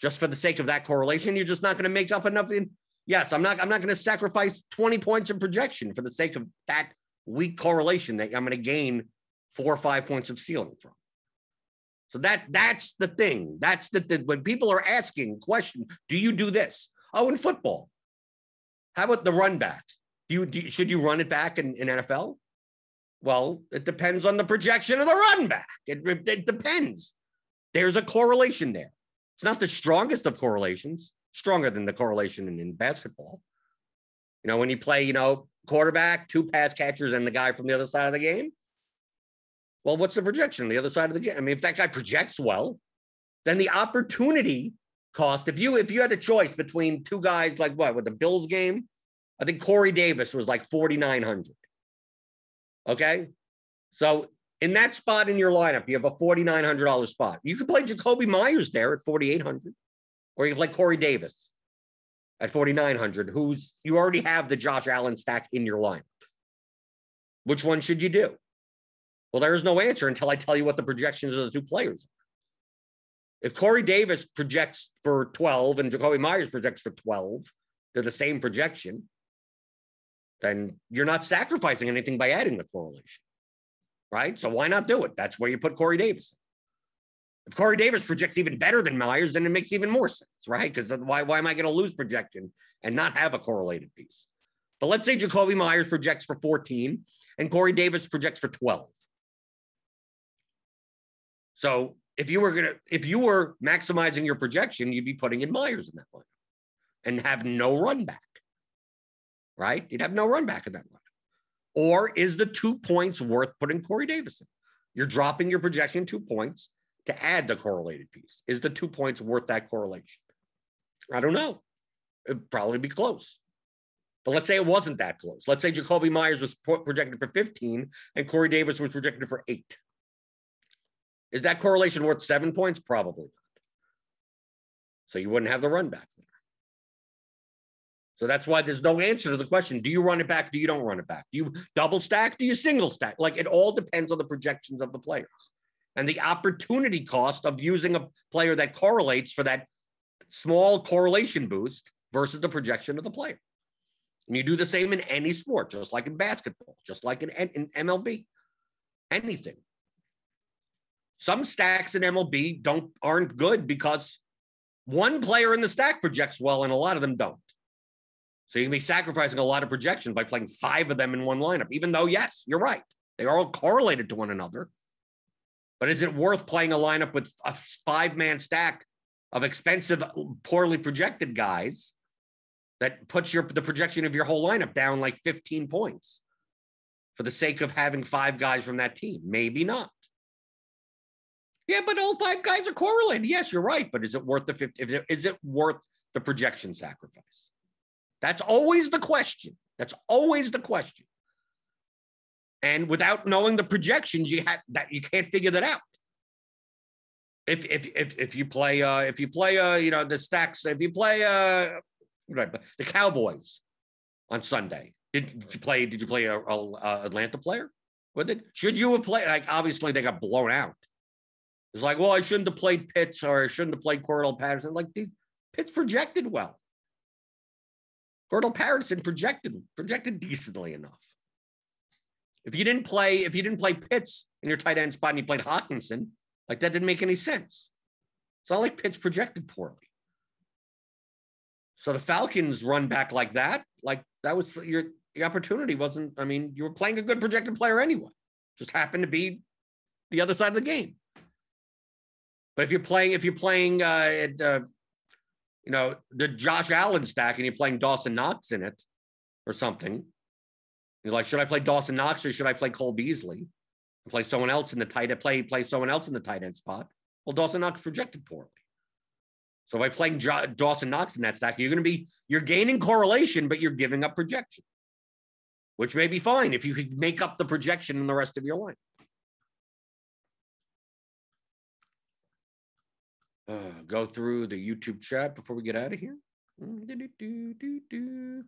just for the sake of that correlation. You're just not going to make up enough. In yes, I'm not. I'm not going to sacrifice 20 points in projection for the sake of that weak correlation that I'm going to gain four or five points of ceiling from. So that that's the thing. That's the, the when people are asking question, do you do this? Oh, in football. How about the run back? Do you, do should you run it back in, in NFL? Well, it depends on the projection of the run back. It, it depends. There's a correlation there. It's not the strongest of correlations, stronger than the correlation in, in basketball. You know, when you play, you know, quarterback, two pass catchers, and the guy from the other side of the game. Well, what's the projection on the other side of the game? I mean, if that guy projects well, then the opportunity cost. If you if you had a choice between two guys like what with the Bills game, I think Corey Davis was like 4,900. Okay. So in that spot in your lineup, you have a $4,900 spot. You could play Jakobi Meyers there at 4,800, or you can play Corey Davis at 4,900, who's you already have the Josh Allen stack in your lineup. Which one should you do? Well, there is no answer until I tell you what the projections of the two players are. If Corey Davis projects for 12 and Jakobi Meyers projects for 12, they're the same projection, then you're not sacrificing anything by adding the correlation, right? So why not do it? That's where you put Corey Davis. If Corey Davis projects even better than Meyers, then it makes even more sense, right? Because why, why am I going to lose projection and not have a correlated piece? But let's say Jakobi Meyers projects for 14 and Corey Davis projects for 12. So if you were gonna, if you were maximizing your projection, you'd be putting in Meyers in that lineup and have no run back. Right? You'd have no run back in that lineup. Or is the two points worth putting Corey Davis in? You're dropping your projection two points to add the correlated piece. Is the two points worth that correlation? I don't know. It'd probably be close. But let's say it wasn't that close. Let's say Jakobi Meyers was projected for 15 and Corey Davis was projected for eight. Is that correlation worth seven points? Probably not. So you wouldn't have the run back there. So that's why there's no answer to the question. Do you run it back? Do you don't run it back? Do you double stack? Do you single stack? Like it all depends on the projections of the players. and the opportunity cost of using a player that correlates for that small correlation boost versus the projection of the player. And you do the same in any sport, just like in basketball, just like in, in MLB, anything. Some stacks in MLB don't aren't good because one player in the stack projects well, and a lot of them don't. So you can be sacrificing a lot of projection by playing five of them in one lineup, even though, yes, you're right. They are all correlated to one another. But is it worth playing a lineup with a five man stack of expensive, poorly projected guys that puts your the projection of your whole lineup down like 15 points for the sake of having five guys from that team? Maybe not. Yeah, but all five guys are correlated. Yes, you're right. But is it worth the 50? Is it worth the projection sacrifice? That's always the question. That's always the question. And without knowing the projections, you have that you can't figure that out. If if if, if you play uh if you play uh you know the stacks if you play uh right the Cowboys on Sunday did, did you play did you play a, a, a Atlanta player? What did should you have played? Like obviously they got blown out. It's like well I shouldn't have played Pitts or I shouldn't have played Cordarrelle Patterson. Like these Pitts projected well. Cordarrelle Patterson projected projected decently enough. If you didn't play, if you didn't play Pitts in your tight end spot and you played Hockenson, like that didn't make any sense. It's not like Pitts projected poorly. So the Falcons run back like that, like that was your the opportunity wasn't. I mean, you were playing a good projected player anyway. Just happened to be the other side of the game. But if you're playing, if you're playing, uh, at, uh, you know, the Josh Allen stack, and you're playing Dawson Knox in it, or something, you're like, should I play Dawson Knox or should I play Cole Beasley? And play someone else in the tight end, play, play someone else in the tight end spot. Well, Dawson Knox projected poorly. So by playing jo- Dawson Knox in that stack, you're going to be you're gaining correlation, but you're giving up projection, which may be fine if you could make up the projection in the rest of your line. Uh, go through the YouTube chat before we get out of here. Mm,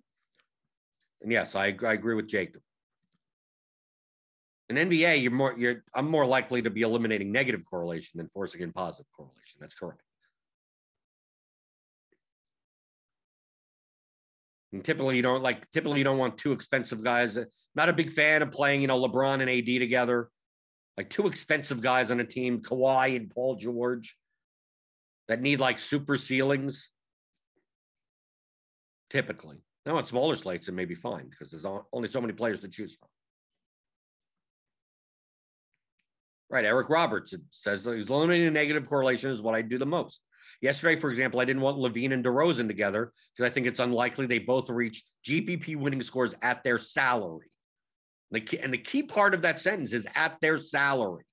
and yes, I, I agree with Jacob. In NBA, you're more you're I'm more likely to be eliminating negative correlation than forcing in positive correlation. That's correct. And typically, you don't like typically you don't want two expensive guys. Not a big fan of playing, you know, LeBron and AD together. Like two expensive guys on a team, Kawhi and Paul George, that need like super ceilings. Typically. Now on smaller slates, it may be fine because there's only so many players to choose from. Right, Eric Roberts says he's eliminating negative correlation is what I do the most. Yesterday, for example, I didn't want LaVine and DeRozan together because I think it's unlikely they both reach GPP winning scores at their salary. And the key part of that sentence is at their salary.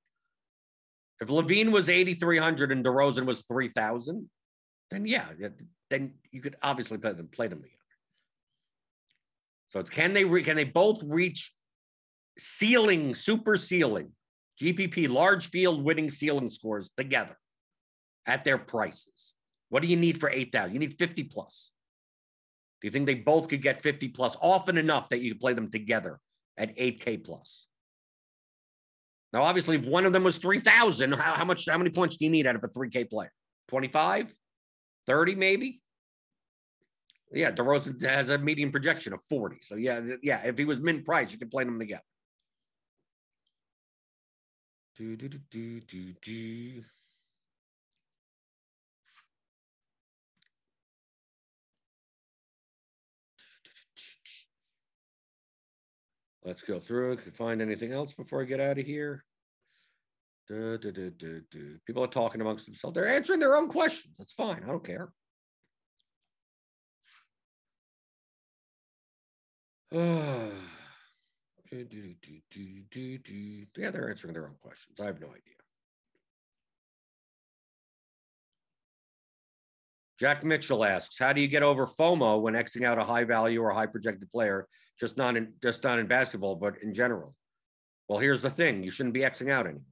If LaVine was 8,300 and DeRozan was 3,000, then yeah, then you could obviously play them, play them together. So it's can they re- can they both reach ceiling, super ceiling, GPP, large field winning ceiling scores together at their prices? What do you need for 8,000? You need 50 plus. Do you think they both could get 50 plus often enough that you could play them together at 8K plus? Now, obviously, if one of them was 3,000, how, how much, how many points do you need out of a 3K player? 25, 30 maybe? Yeah, DeRozan has a median projection of 40. So yeah, yeah, if he was min price, you could play them together. Do, do, do, do, do, do. Let's go through. Can find anything else before I get out of here? Do, do, do. People are talking amongst themselves. They're answering their own questions. That's fine. I don't care. yeah, they're answering their own questions. I have no idea. Jack Mitchell asks, "How do you get over FOMO when Xing out a high value or high projected player, just not in just not in basketball, but in general?" Well, here's the thing: you shouldn't be Xing out anyone.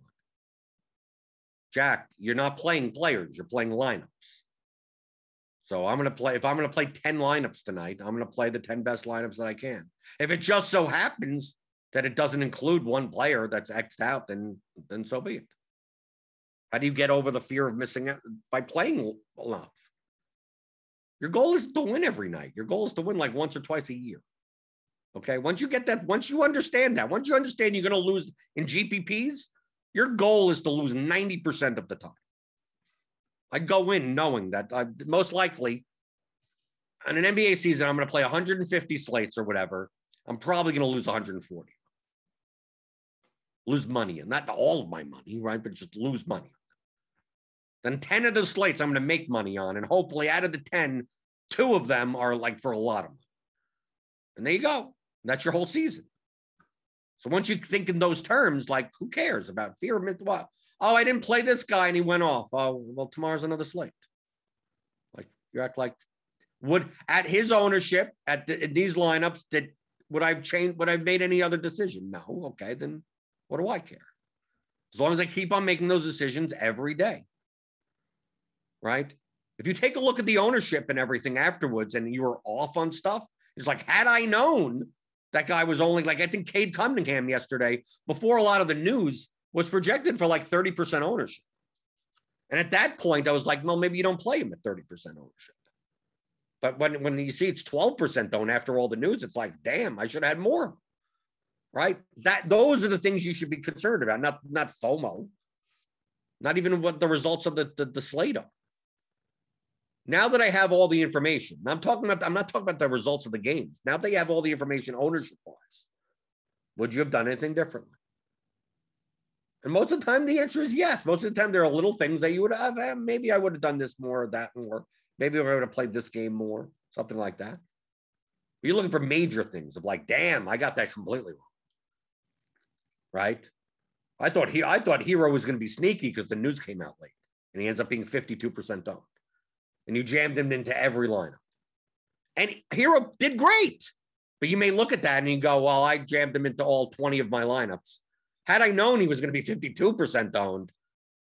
Jack, you're not playing players; you're playing lineups. So I'm going to play, if I'm going to play 10 lineups tonight, I'm going to play the 10 best lineups that I can. If it just so happens that it doesn't include one player that's X'd out, then, then so be it. How do you get over the fear of missing out by playing enough? Your goal is to win every night. Your goal is to win like once or twice a year. Okay. Once you get that, once you understand that, once you understand you're going to lose in GPPs, your goal is to lose 90% of the time. I go in knowing that I most likely on an NBA season, I'm going to play 150 slates or whatever. I'm probably going to lose 140. Lose money, and not all of my money, right? But just lose money. Then 10 of those slates I'm going to make money on. And hopefully, out of the 10, two of them are like for a lot of money. And there you go. That's your whole season. So once you think in those terms, like who cares about fear what? Oh, I didn't play this guy and he went off. Oh, well, tomorrow's another slate. Like you act like would at his ownership at the, these lineups did would I've changed would I've made any other decision? No. Okay, then what do I care? As long as I keep on making those decisions every day. Right? If you take a look at the ownership and everything afterwards and you were off on stuff, it's like had I known that guy was only like I think Cade Cunningham yesterday before a lot of the news was projected for like 30% ownership. And at that point, I was like, well, maybe you don't play him at 30% ownership. But when, when you see it's 12% though, and after all the news, it's like, damn, I should have had more. Right? That those are the things you should be concerned about, not not FOMO, not even what the results of the, the, the slate are. Now that I have all the information, I'm talking about, I'm not talking about the results of the games. Now that you have all the information ownership wise, would you have done anything differently? And most of the time, the answer is yes. Most of the time, there are little things that you would have, eh, maybe I would have done this more, or that more. Maybe I would have played this game more, something like that. You're looking for major things of like, damn, I got that completely wrong. Right? I thought he I thought Herro was going to be sneaky because the news came out late and he ends up being 52% owned. And you jammed him into every lineup. And Herro did great. But you may look at that and you go, well, I jammed him into all 20 of my lineups. Had I known he was going to be 52% owned,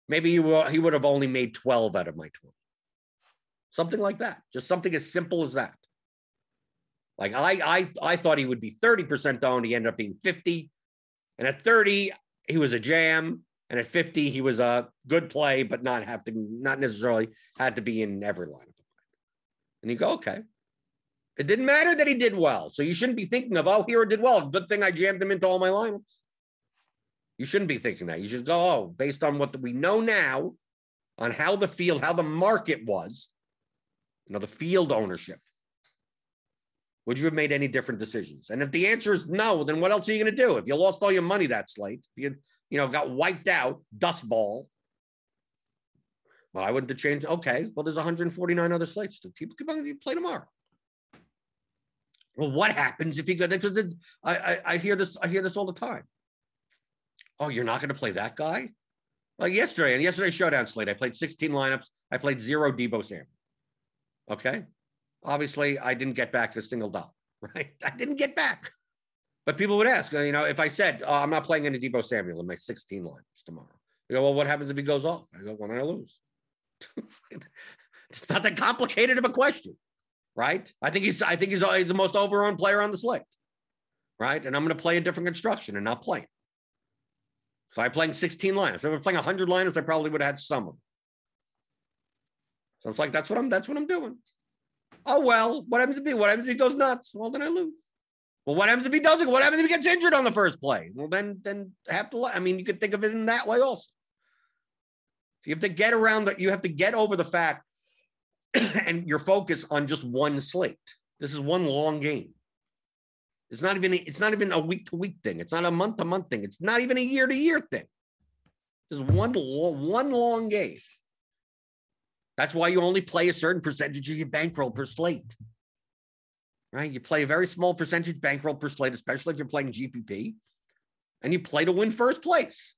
maybe he, he would have only made 12 out of my 20 something like that. Just something as simple as that. Like I, I, I thought he would be 30% owned. He ended up being 50. And at 30, he was a jam. And at 50, he was a good play, but not have to, not necessarily had to be in every lineup. And you go, okay. It didn't matter that he did well. So you shouldn't be thinking of, oh, Herro did well. Good thing I jammed him into all my lineups. You shouldn't be thinking that. You should go, oh, based on what we know now, on how the field, how the market was, you know, the field ownership. Would you have made any different decisions? And if the answer is no, then what else are you going to do? If you lost all your money that slate, if you, you know, got wiped out, dust ball, well, I wouldn't have changed. Okay, well, there's 149 other slates to keep, keep on, play tomorrow. Well, what happens if you go? I, I, I hear this. I hear this all the time. Oh, you're not going to play that guy? Like yesterday, and yesterday's showdown slate, I played 16 lineups. I played zero Deebo Samuel. Okay. Obviously, I didn't get back a single dollar, right? I didn't get back. But people would ask, you know, if I said, oh, I'm not playing any Deebo Samuel in my 16 lineups tomorrow, you go, well, what happens if he goes off? I go, when I lose. it's not that complicated of a question, right? I think he's, I think he's the most overowned player on the slate, right? And I'm going to play a different construction and not play. So I'm playing 16 lineups. If I were playing 100 lineups, I probably would have had some of them. So it's like that's what I'm that's what I'm doing. Oh well, what happens if he what happens if he goes nuts? Well, then I lose. Well, what happens if he doesn't? What happens if he gets injured on the first play? Well, then then have to. I mean, you could think of it in that way also. So you have to get around that. You have to get over the fact and your focus on just one slate. This is one long game. It's not even it's not even a week to week thing. It's not a month to month thing. It's not even a year to year thing. This is one one long game. That's why you only play a certain percentage of your bankroll per slate. Right? You play a very small percentage bankroll per slate, especially if you're playing GPP, and you play to win first place.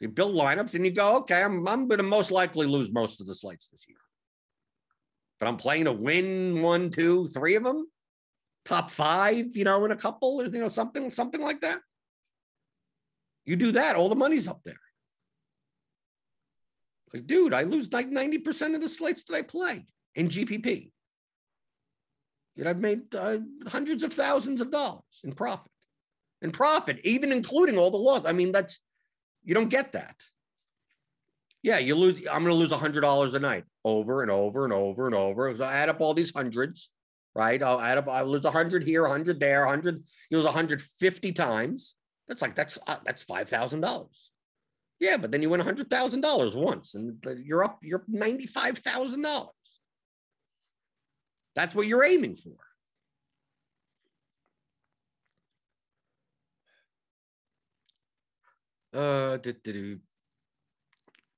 You build lineups and you go, okay, I'm, I'm going to most likely lose most of the slates this year. But I'm playing to win one, two, three of them, top five, you know, in a couple, or, you know, something, something like that. You do that, all the money's up there. Like, dude, I lose like 90% of the slates that I play in GPP. Yet I've made uh, hundreds of thousands of dollars in profit. In profit, even including all the loss. I mean, that's, you don't get that. Yeah, you lose. I'm going to lose a hundred dollars a night, over and over and over and over. So I add up all these hundreds, right? I'll add up. I lose a hundred here, a hundred there, a hundred. You lose 150 times. That's like that's uh, that's five thousand dollars. Yeah, but then you win a hundred thousand dollars once, and you're up. You're ninety five thousand dollars. That's what you're aiming for. Uh,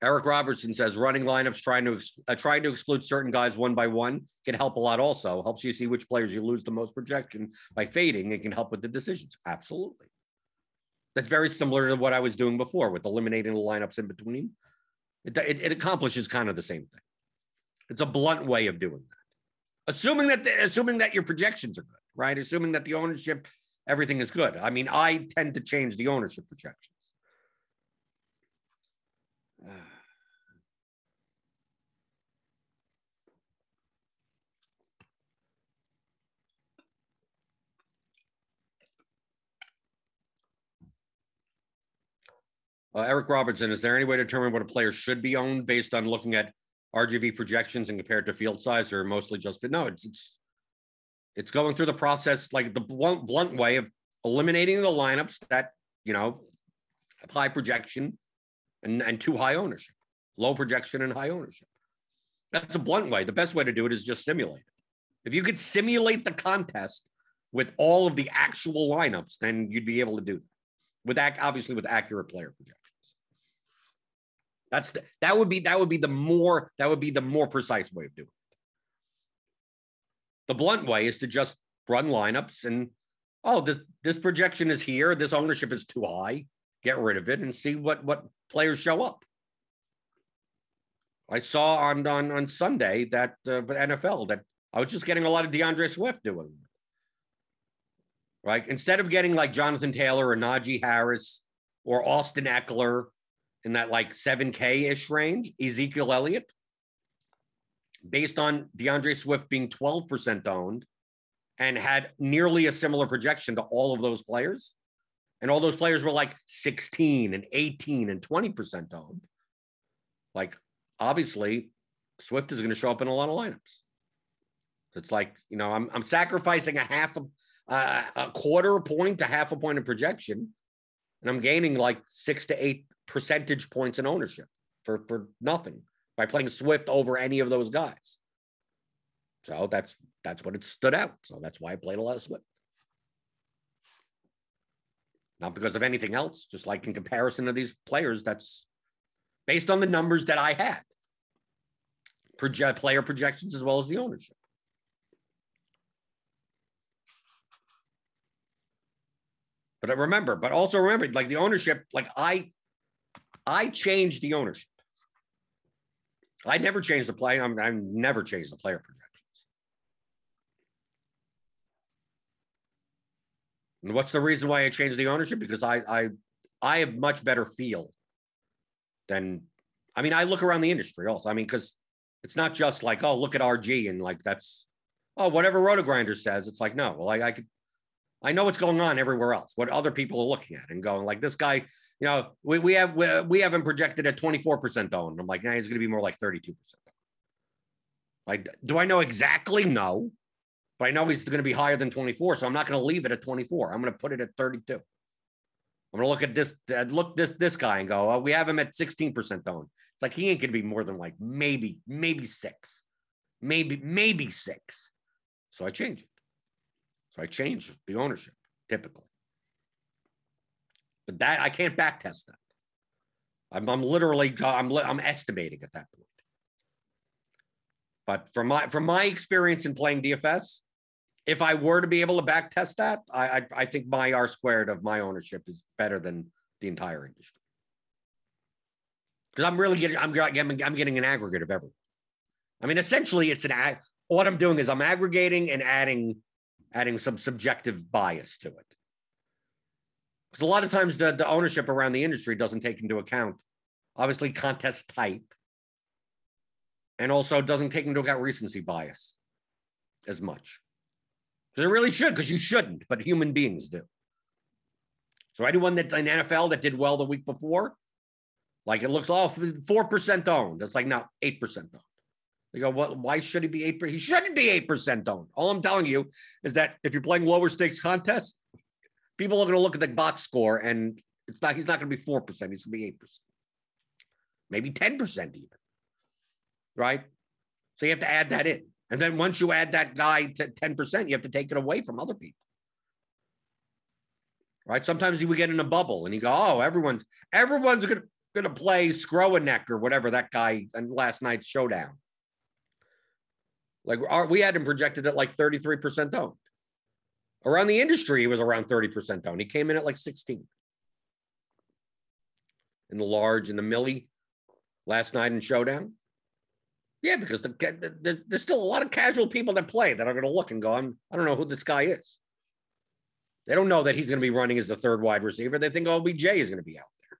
Eric Robertson says running lineups trying to uh, trying to exclude certain guys one by one can help a lot. Also helps you see which players you lose the most projection by fading. It can help with the decisions. Absolutely, that's very similar to what I was doing before with eliminating the lineups in between. It, it, it accomplishes kind of the same thing. It's a blunt way of doing that. Assuming that the, assuming that your projections are good, right? Assuming that the ownership everything is good. I mean, I tend to change the ownership projections. Uh, Eric Robertson, is there any way to determine what a player should be owned based on looking at RGV projections and compared to field size, or mostly just no? It's it's it's going through the process like the blunt, blunt way of eliminating the lineups that you know high projection and, and too high ownership, low projection and high ownership. That's a blunt way. The best way to do it is just simulate it. If you could simulate the contest with all of the actual lineups, then you'd be able to do that. With that, obviously with accurate player projections. That's the, that would be that would be the more that would be the more precise way of doing it. The blunt way is to just run lineups and oh this this projection is here, this ownership is too high, get rid of it and see what what players show up. I saw on on on Sunday that uh, NFL that I was just getting a lot of D'Andre Swift doing right instead of getting like Jonathan Taylor or Najee Harris or Austin Ekeler in that like 7K ish range, Ezekiel Elliott, based on D'Andre Swift being 12% owned and had nearly a similar projection to all of those players. And all those players were like 16 and 18 and 20% owned. Like, obviously, Swift is going to show up in a lot of lineups. It's like, you know, I'm, I'm sacrificing a half of uh, a quarter point to half a point of projection, and I'm gaining like six to eight percentage points in ownership for, for nothing by playing Swift over any of those guys. So that's that's what it stood out. So that's why I played a lot of Swift. Not because of anything else, just like in comparison to these players, that's based on the numbers that I had. Project player projections as well as the ownership. But remember, but also remember, like the ownership, like I I changed the ownership. I never changed the play. I'm, I've never changed the player projections. And what's the reason why I changed the ownership? Because I I I have much better feel than I mean, I look around the industry also. I mean, because it's not just like, oh, look at RG and like that's oh, whatever RotoGrinder says. It's like, no, well, I, I could I know what's going on everywhere else, what other people are looking at and going like this guy, you know, we, we have we, we have him projected at 24% owned. I'm like, nah, he's gonna be more like 32%. Like, do I know exactly? No, but I know he's gonna be higher than 24. So I'm not gonna leave it at 24. I'm gonna put it at 32. I'm gonna look at this, uh, look this this guy and go, oh, we have him at 16% owned. It's like he ain't gonna be more than like maybe, maybe six, maybe, maybe six. So I change it. So I change the ownership typically. But that I can't backtest that. I'm, I'm literally I'm I'm estimating at that point. But from my from my experience in playing DFS, if I were to be able to backtest that, I, I I think my R squared of my ownership is better than the entire industry. Because I'm really getting I'm, I'm I'm getting an aggregate of everything. I mean, essentially, it's an. What I'm doing is I'm aggregating and adding adding some subjective bias to it. Because a lot of times the, the ownership around the industry doesn't take into account, obviously, contest type, and also doesn't take into account recency bias as much. Because it really should, because you shouldn't, but human beings do. So anyone that in NFL that did well the week before, Like it looks all four percent owned. It's like no, eight percent owned. They go, well, why should he be 8%? He shouldn't be eight percent owned. All I'm telling you is that if you're playing lower stakes contests, people are going to look at the box score, and it's not. He's not going to be four percent. He's going to be eight percent, maybe ten percent even. Right. So you have to add that in, and then once you add that guy to ten percent, you have to take it away from other people right? Sometimes you would get in a bubble and you go, oh, everyone's everyone's gonna gonna play Skowronek or whatever that guy in last night's showdown. Like our, we had him projected at like 33% owned. Around the industry, he was around 30% owned. He came in at like 16. In the large, in the millie last night in showdown. Yeah, because the, the, there's still a lot of casual people that play that are going to look and go, I'm, I don't know who this guy is. They don't know that he's going to be running as the third wide receiver. They think OBJ is going to be out there.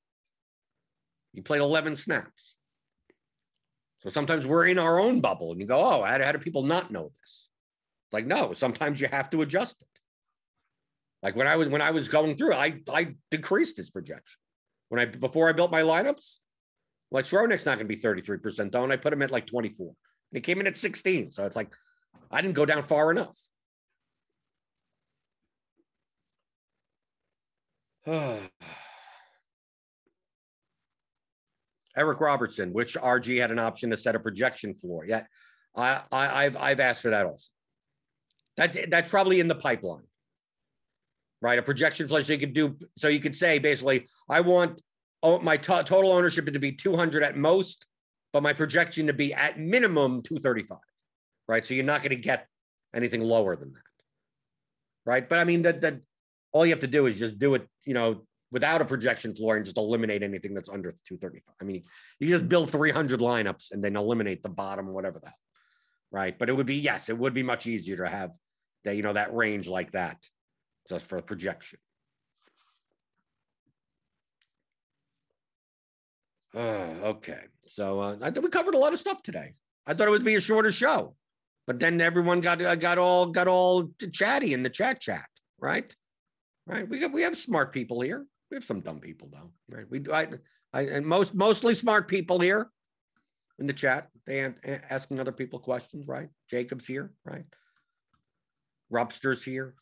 He played 11 snaps. So sometimes we're in our own bubble and you go, oh, how do, people not know this? Like, no, sometimes you have to adjust it. Like when I was when I was going through, I I decreased his projection. When I before I built my lineups, like Skowronek's not going to be 33% down. I put him at like 24. And he came in at 16. So it's like I didn't go down far enough. Eric Robertson, which RG had an option to set a projection floor. Yeah, I, I have I've asked for that also. That's that's probably in the pipeline, right? A projection floor so you could do so you could say basically I want oh, my t- total ownership to be 200 at most, but my projection to be at minimum 235, right? So you're not going to get anything lower than that, right? But I mean that that all you have to do is just do it, you know, without a projection floor and just eliminate anything that's under 235. I mean, you just build 300 lineups and then eliminate the bottom, whatever that, right? But it would be, yes, it would be much easier to have that, you know, that range like that just for projection. Uh, okay. So uh, I think we covered a lot of stuff today. I thought it would be a shorter show, but then everyone got uh, got all got all chatty in the chat chat, right? Right. We got we have smart people here. We have some dumb people though, right? We I, I and most mostly smart people here in the chat. They are asking other people questions, right? Jacob's here, right? Robster's here.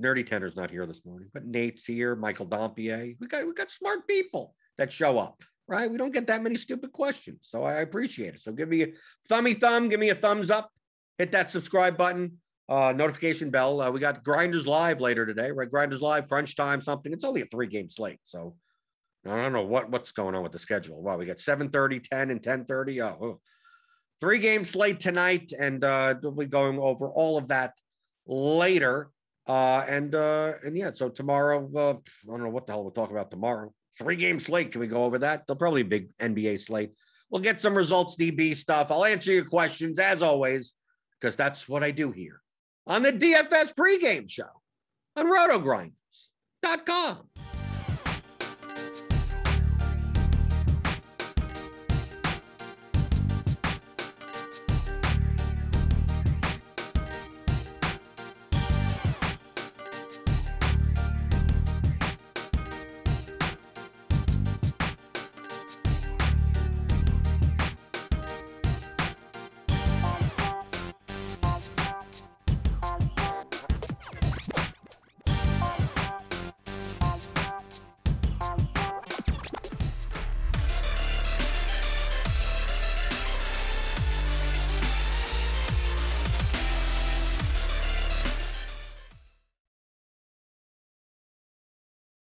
Nerdy Tender's not here this morning, but Nate's here. Michael Dompier. We got we got smart people that show up, right? We don't get that many stupid questions, so I appreciate it. So give me a thummy thumb, give me a thumbs up, hit that subscribe button uh, notification bell. Uh, we got Grinders Live later today, right? Grinders Live, crunch time, something. It's only a three game slate. So I don't know what, what's going on with the schedule. Well, we got 7 30, 10, and 10 30. Oh, oh. three game slate tonight. And uh, we'll be going over all of that later. Uh, and uh, and yeah, so tomorrow, uh, I don't know what the hell we'll talk about tomorrow. Three game slate. Can we go over that? They'll probably be big NBA slate. We'll get some results, DB stuff. I'll answer your questions as always, because that's what I do here on the DFS pregame show on rotogrinders.com.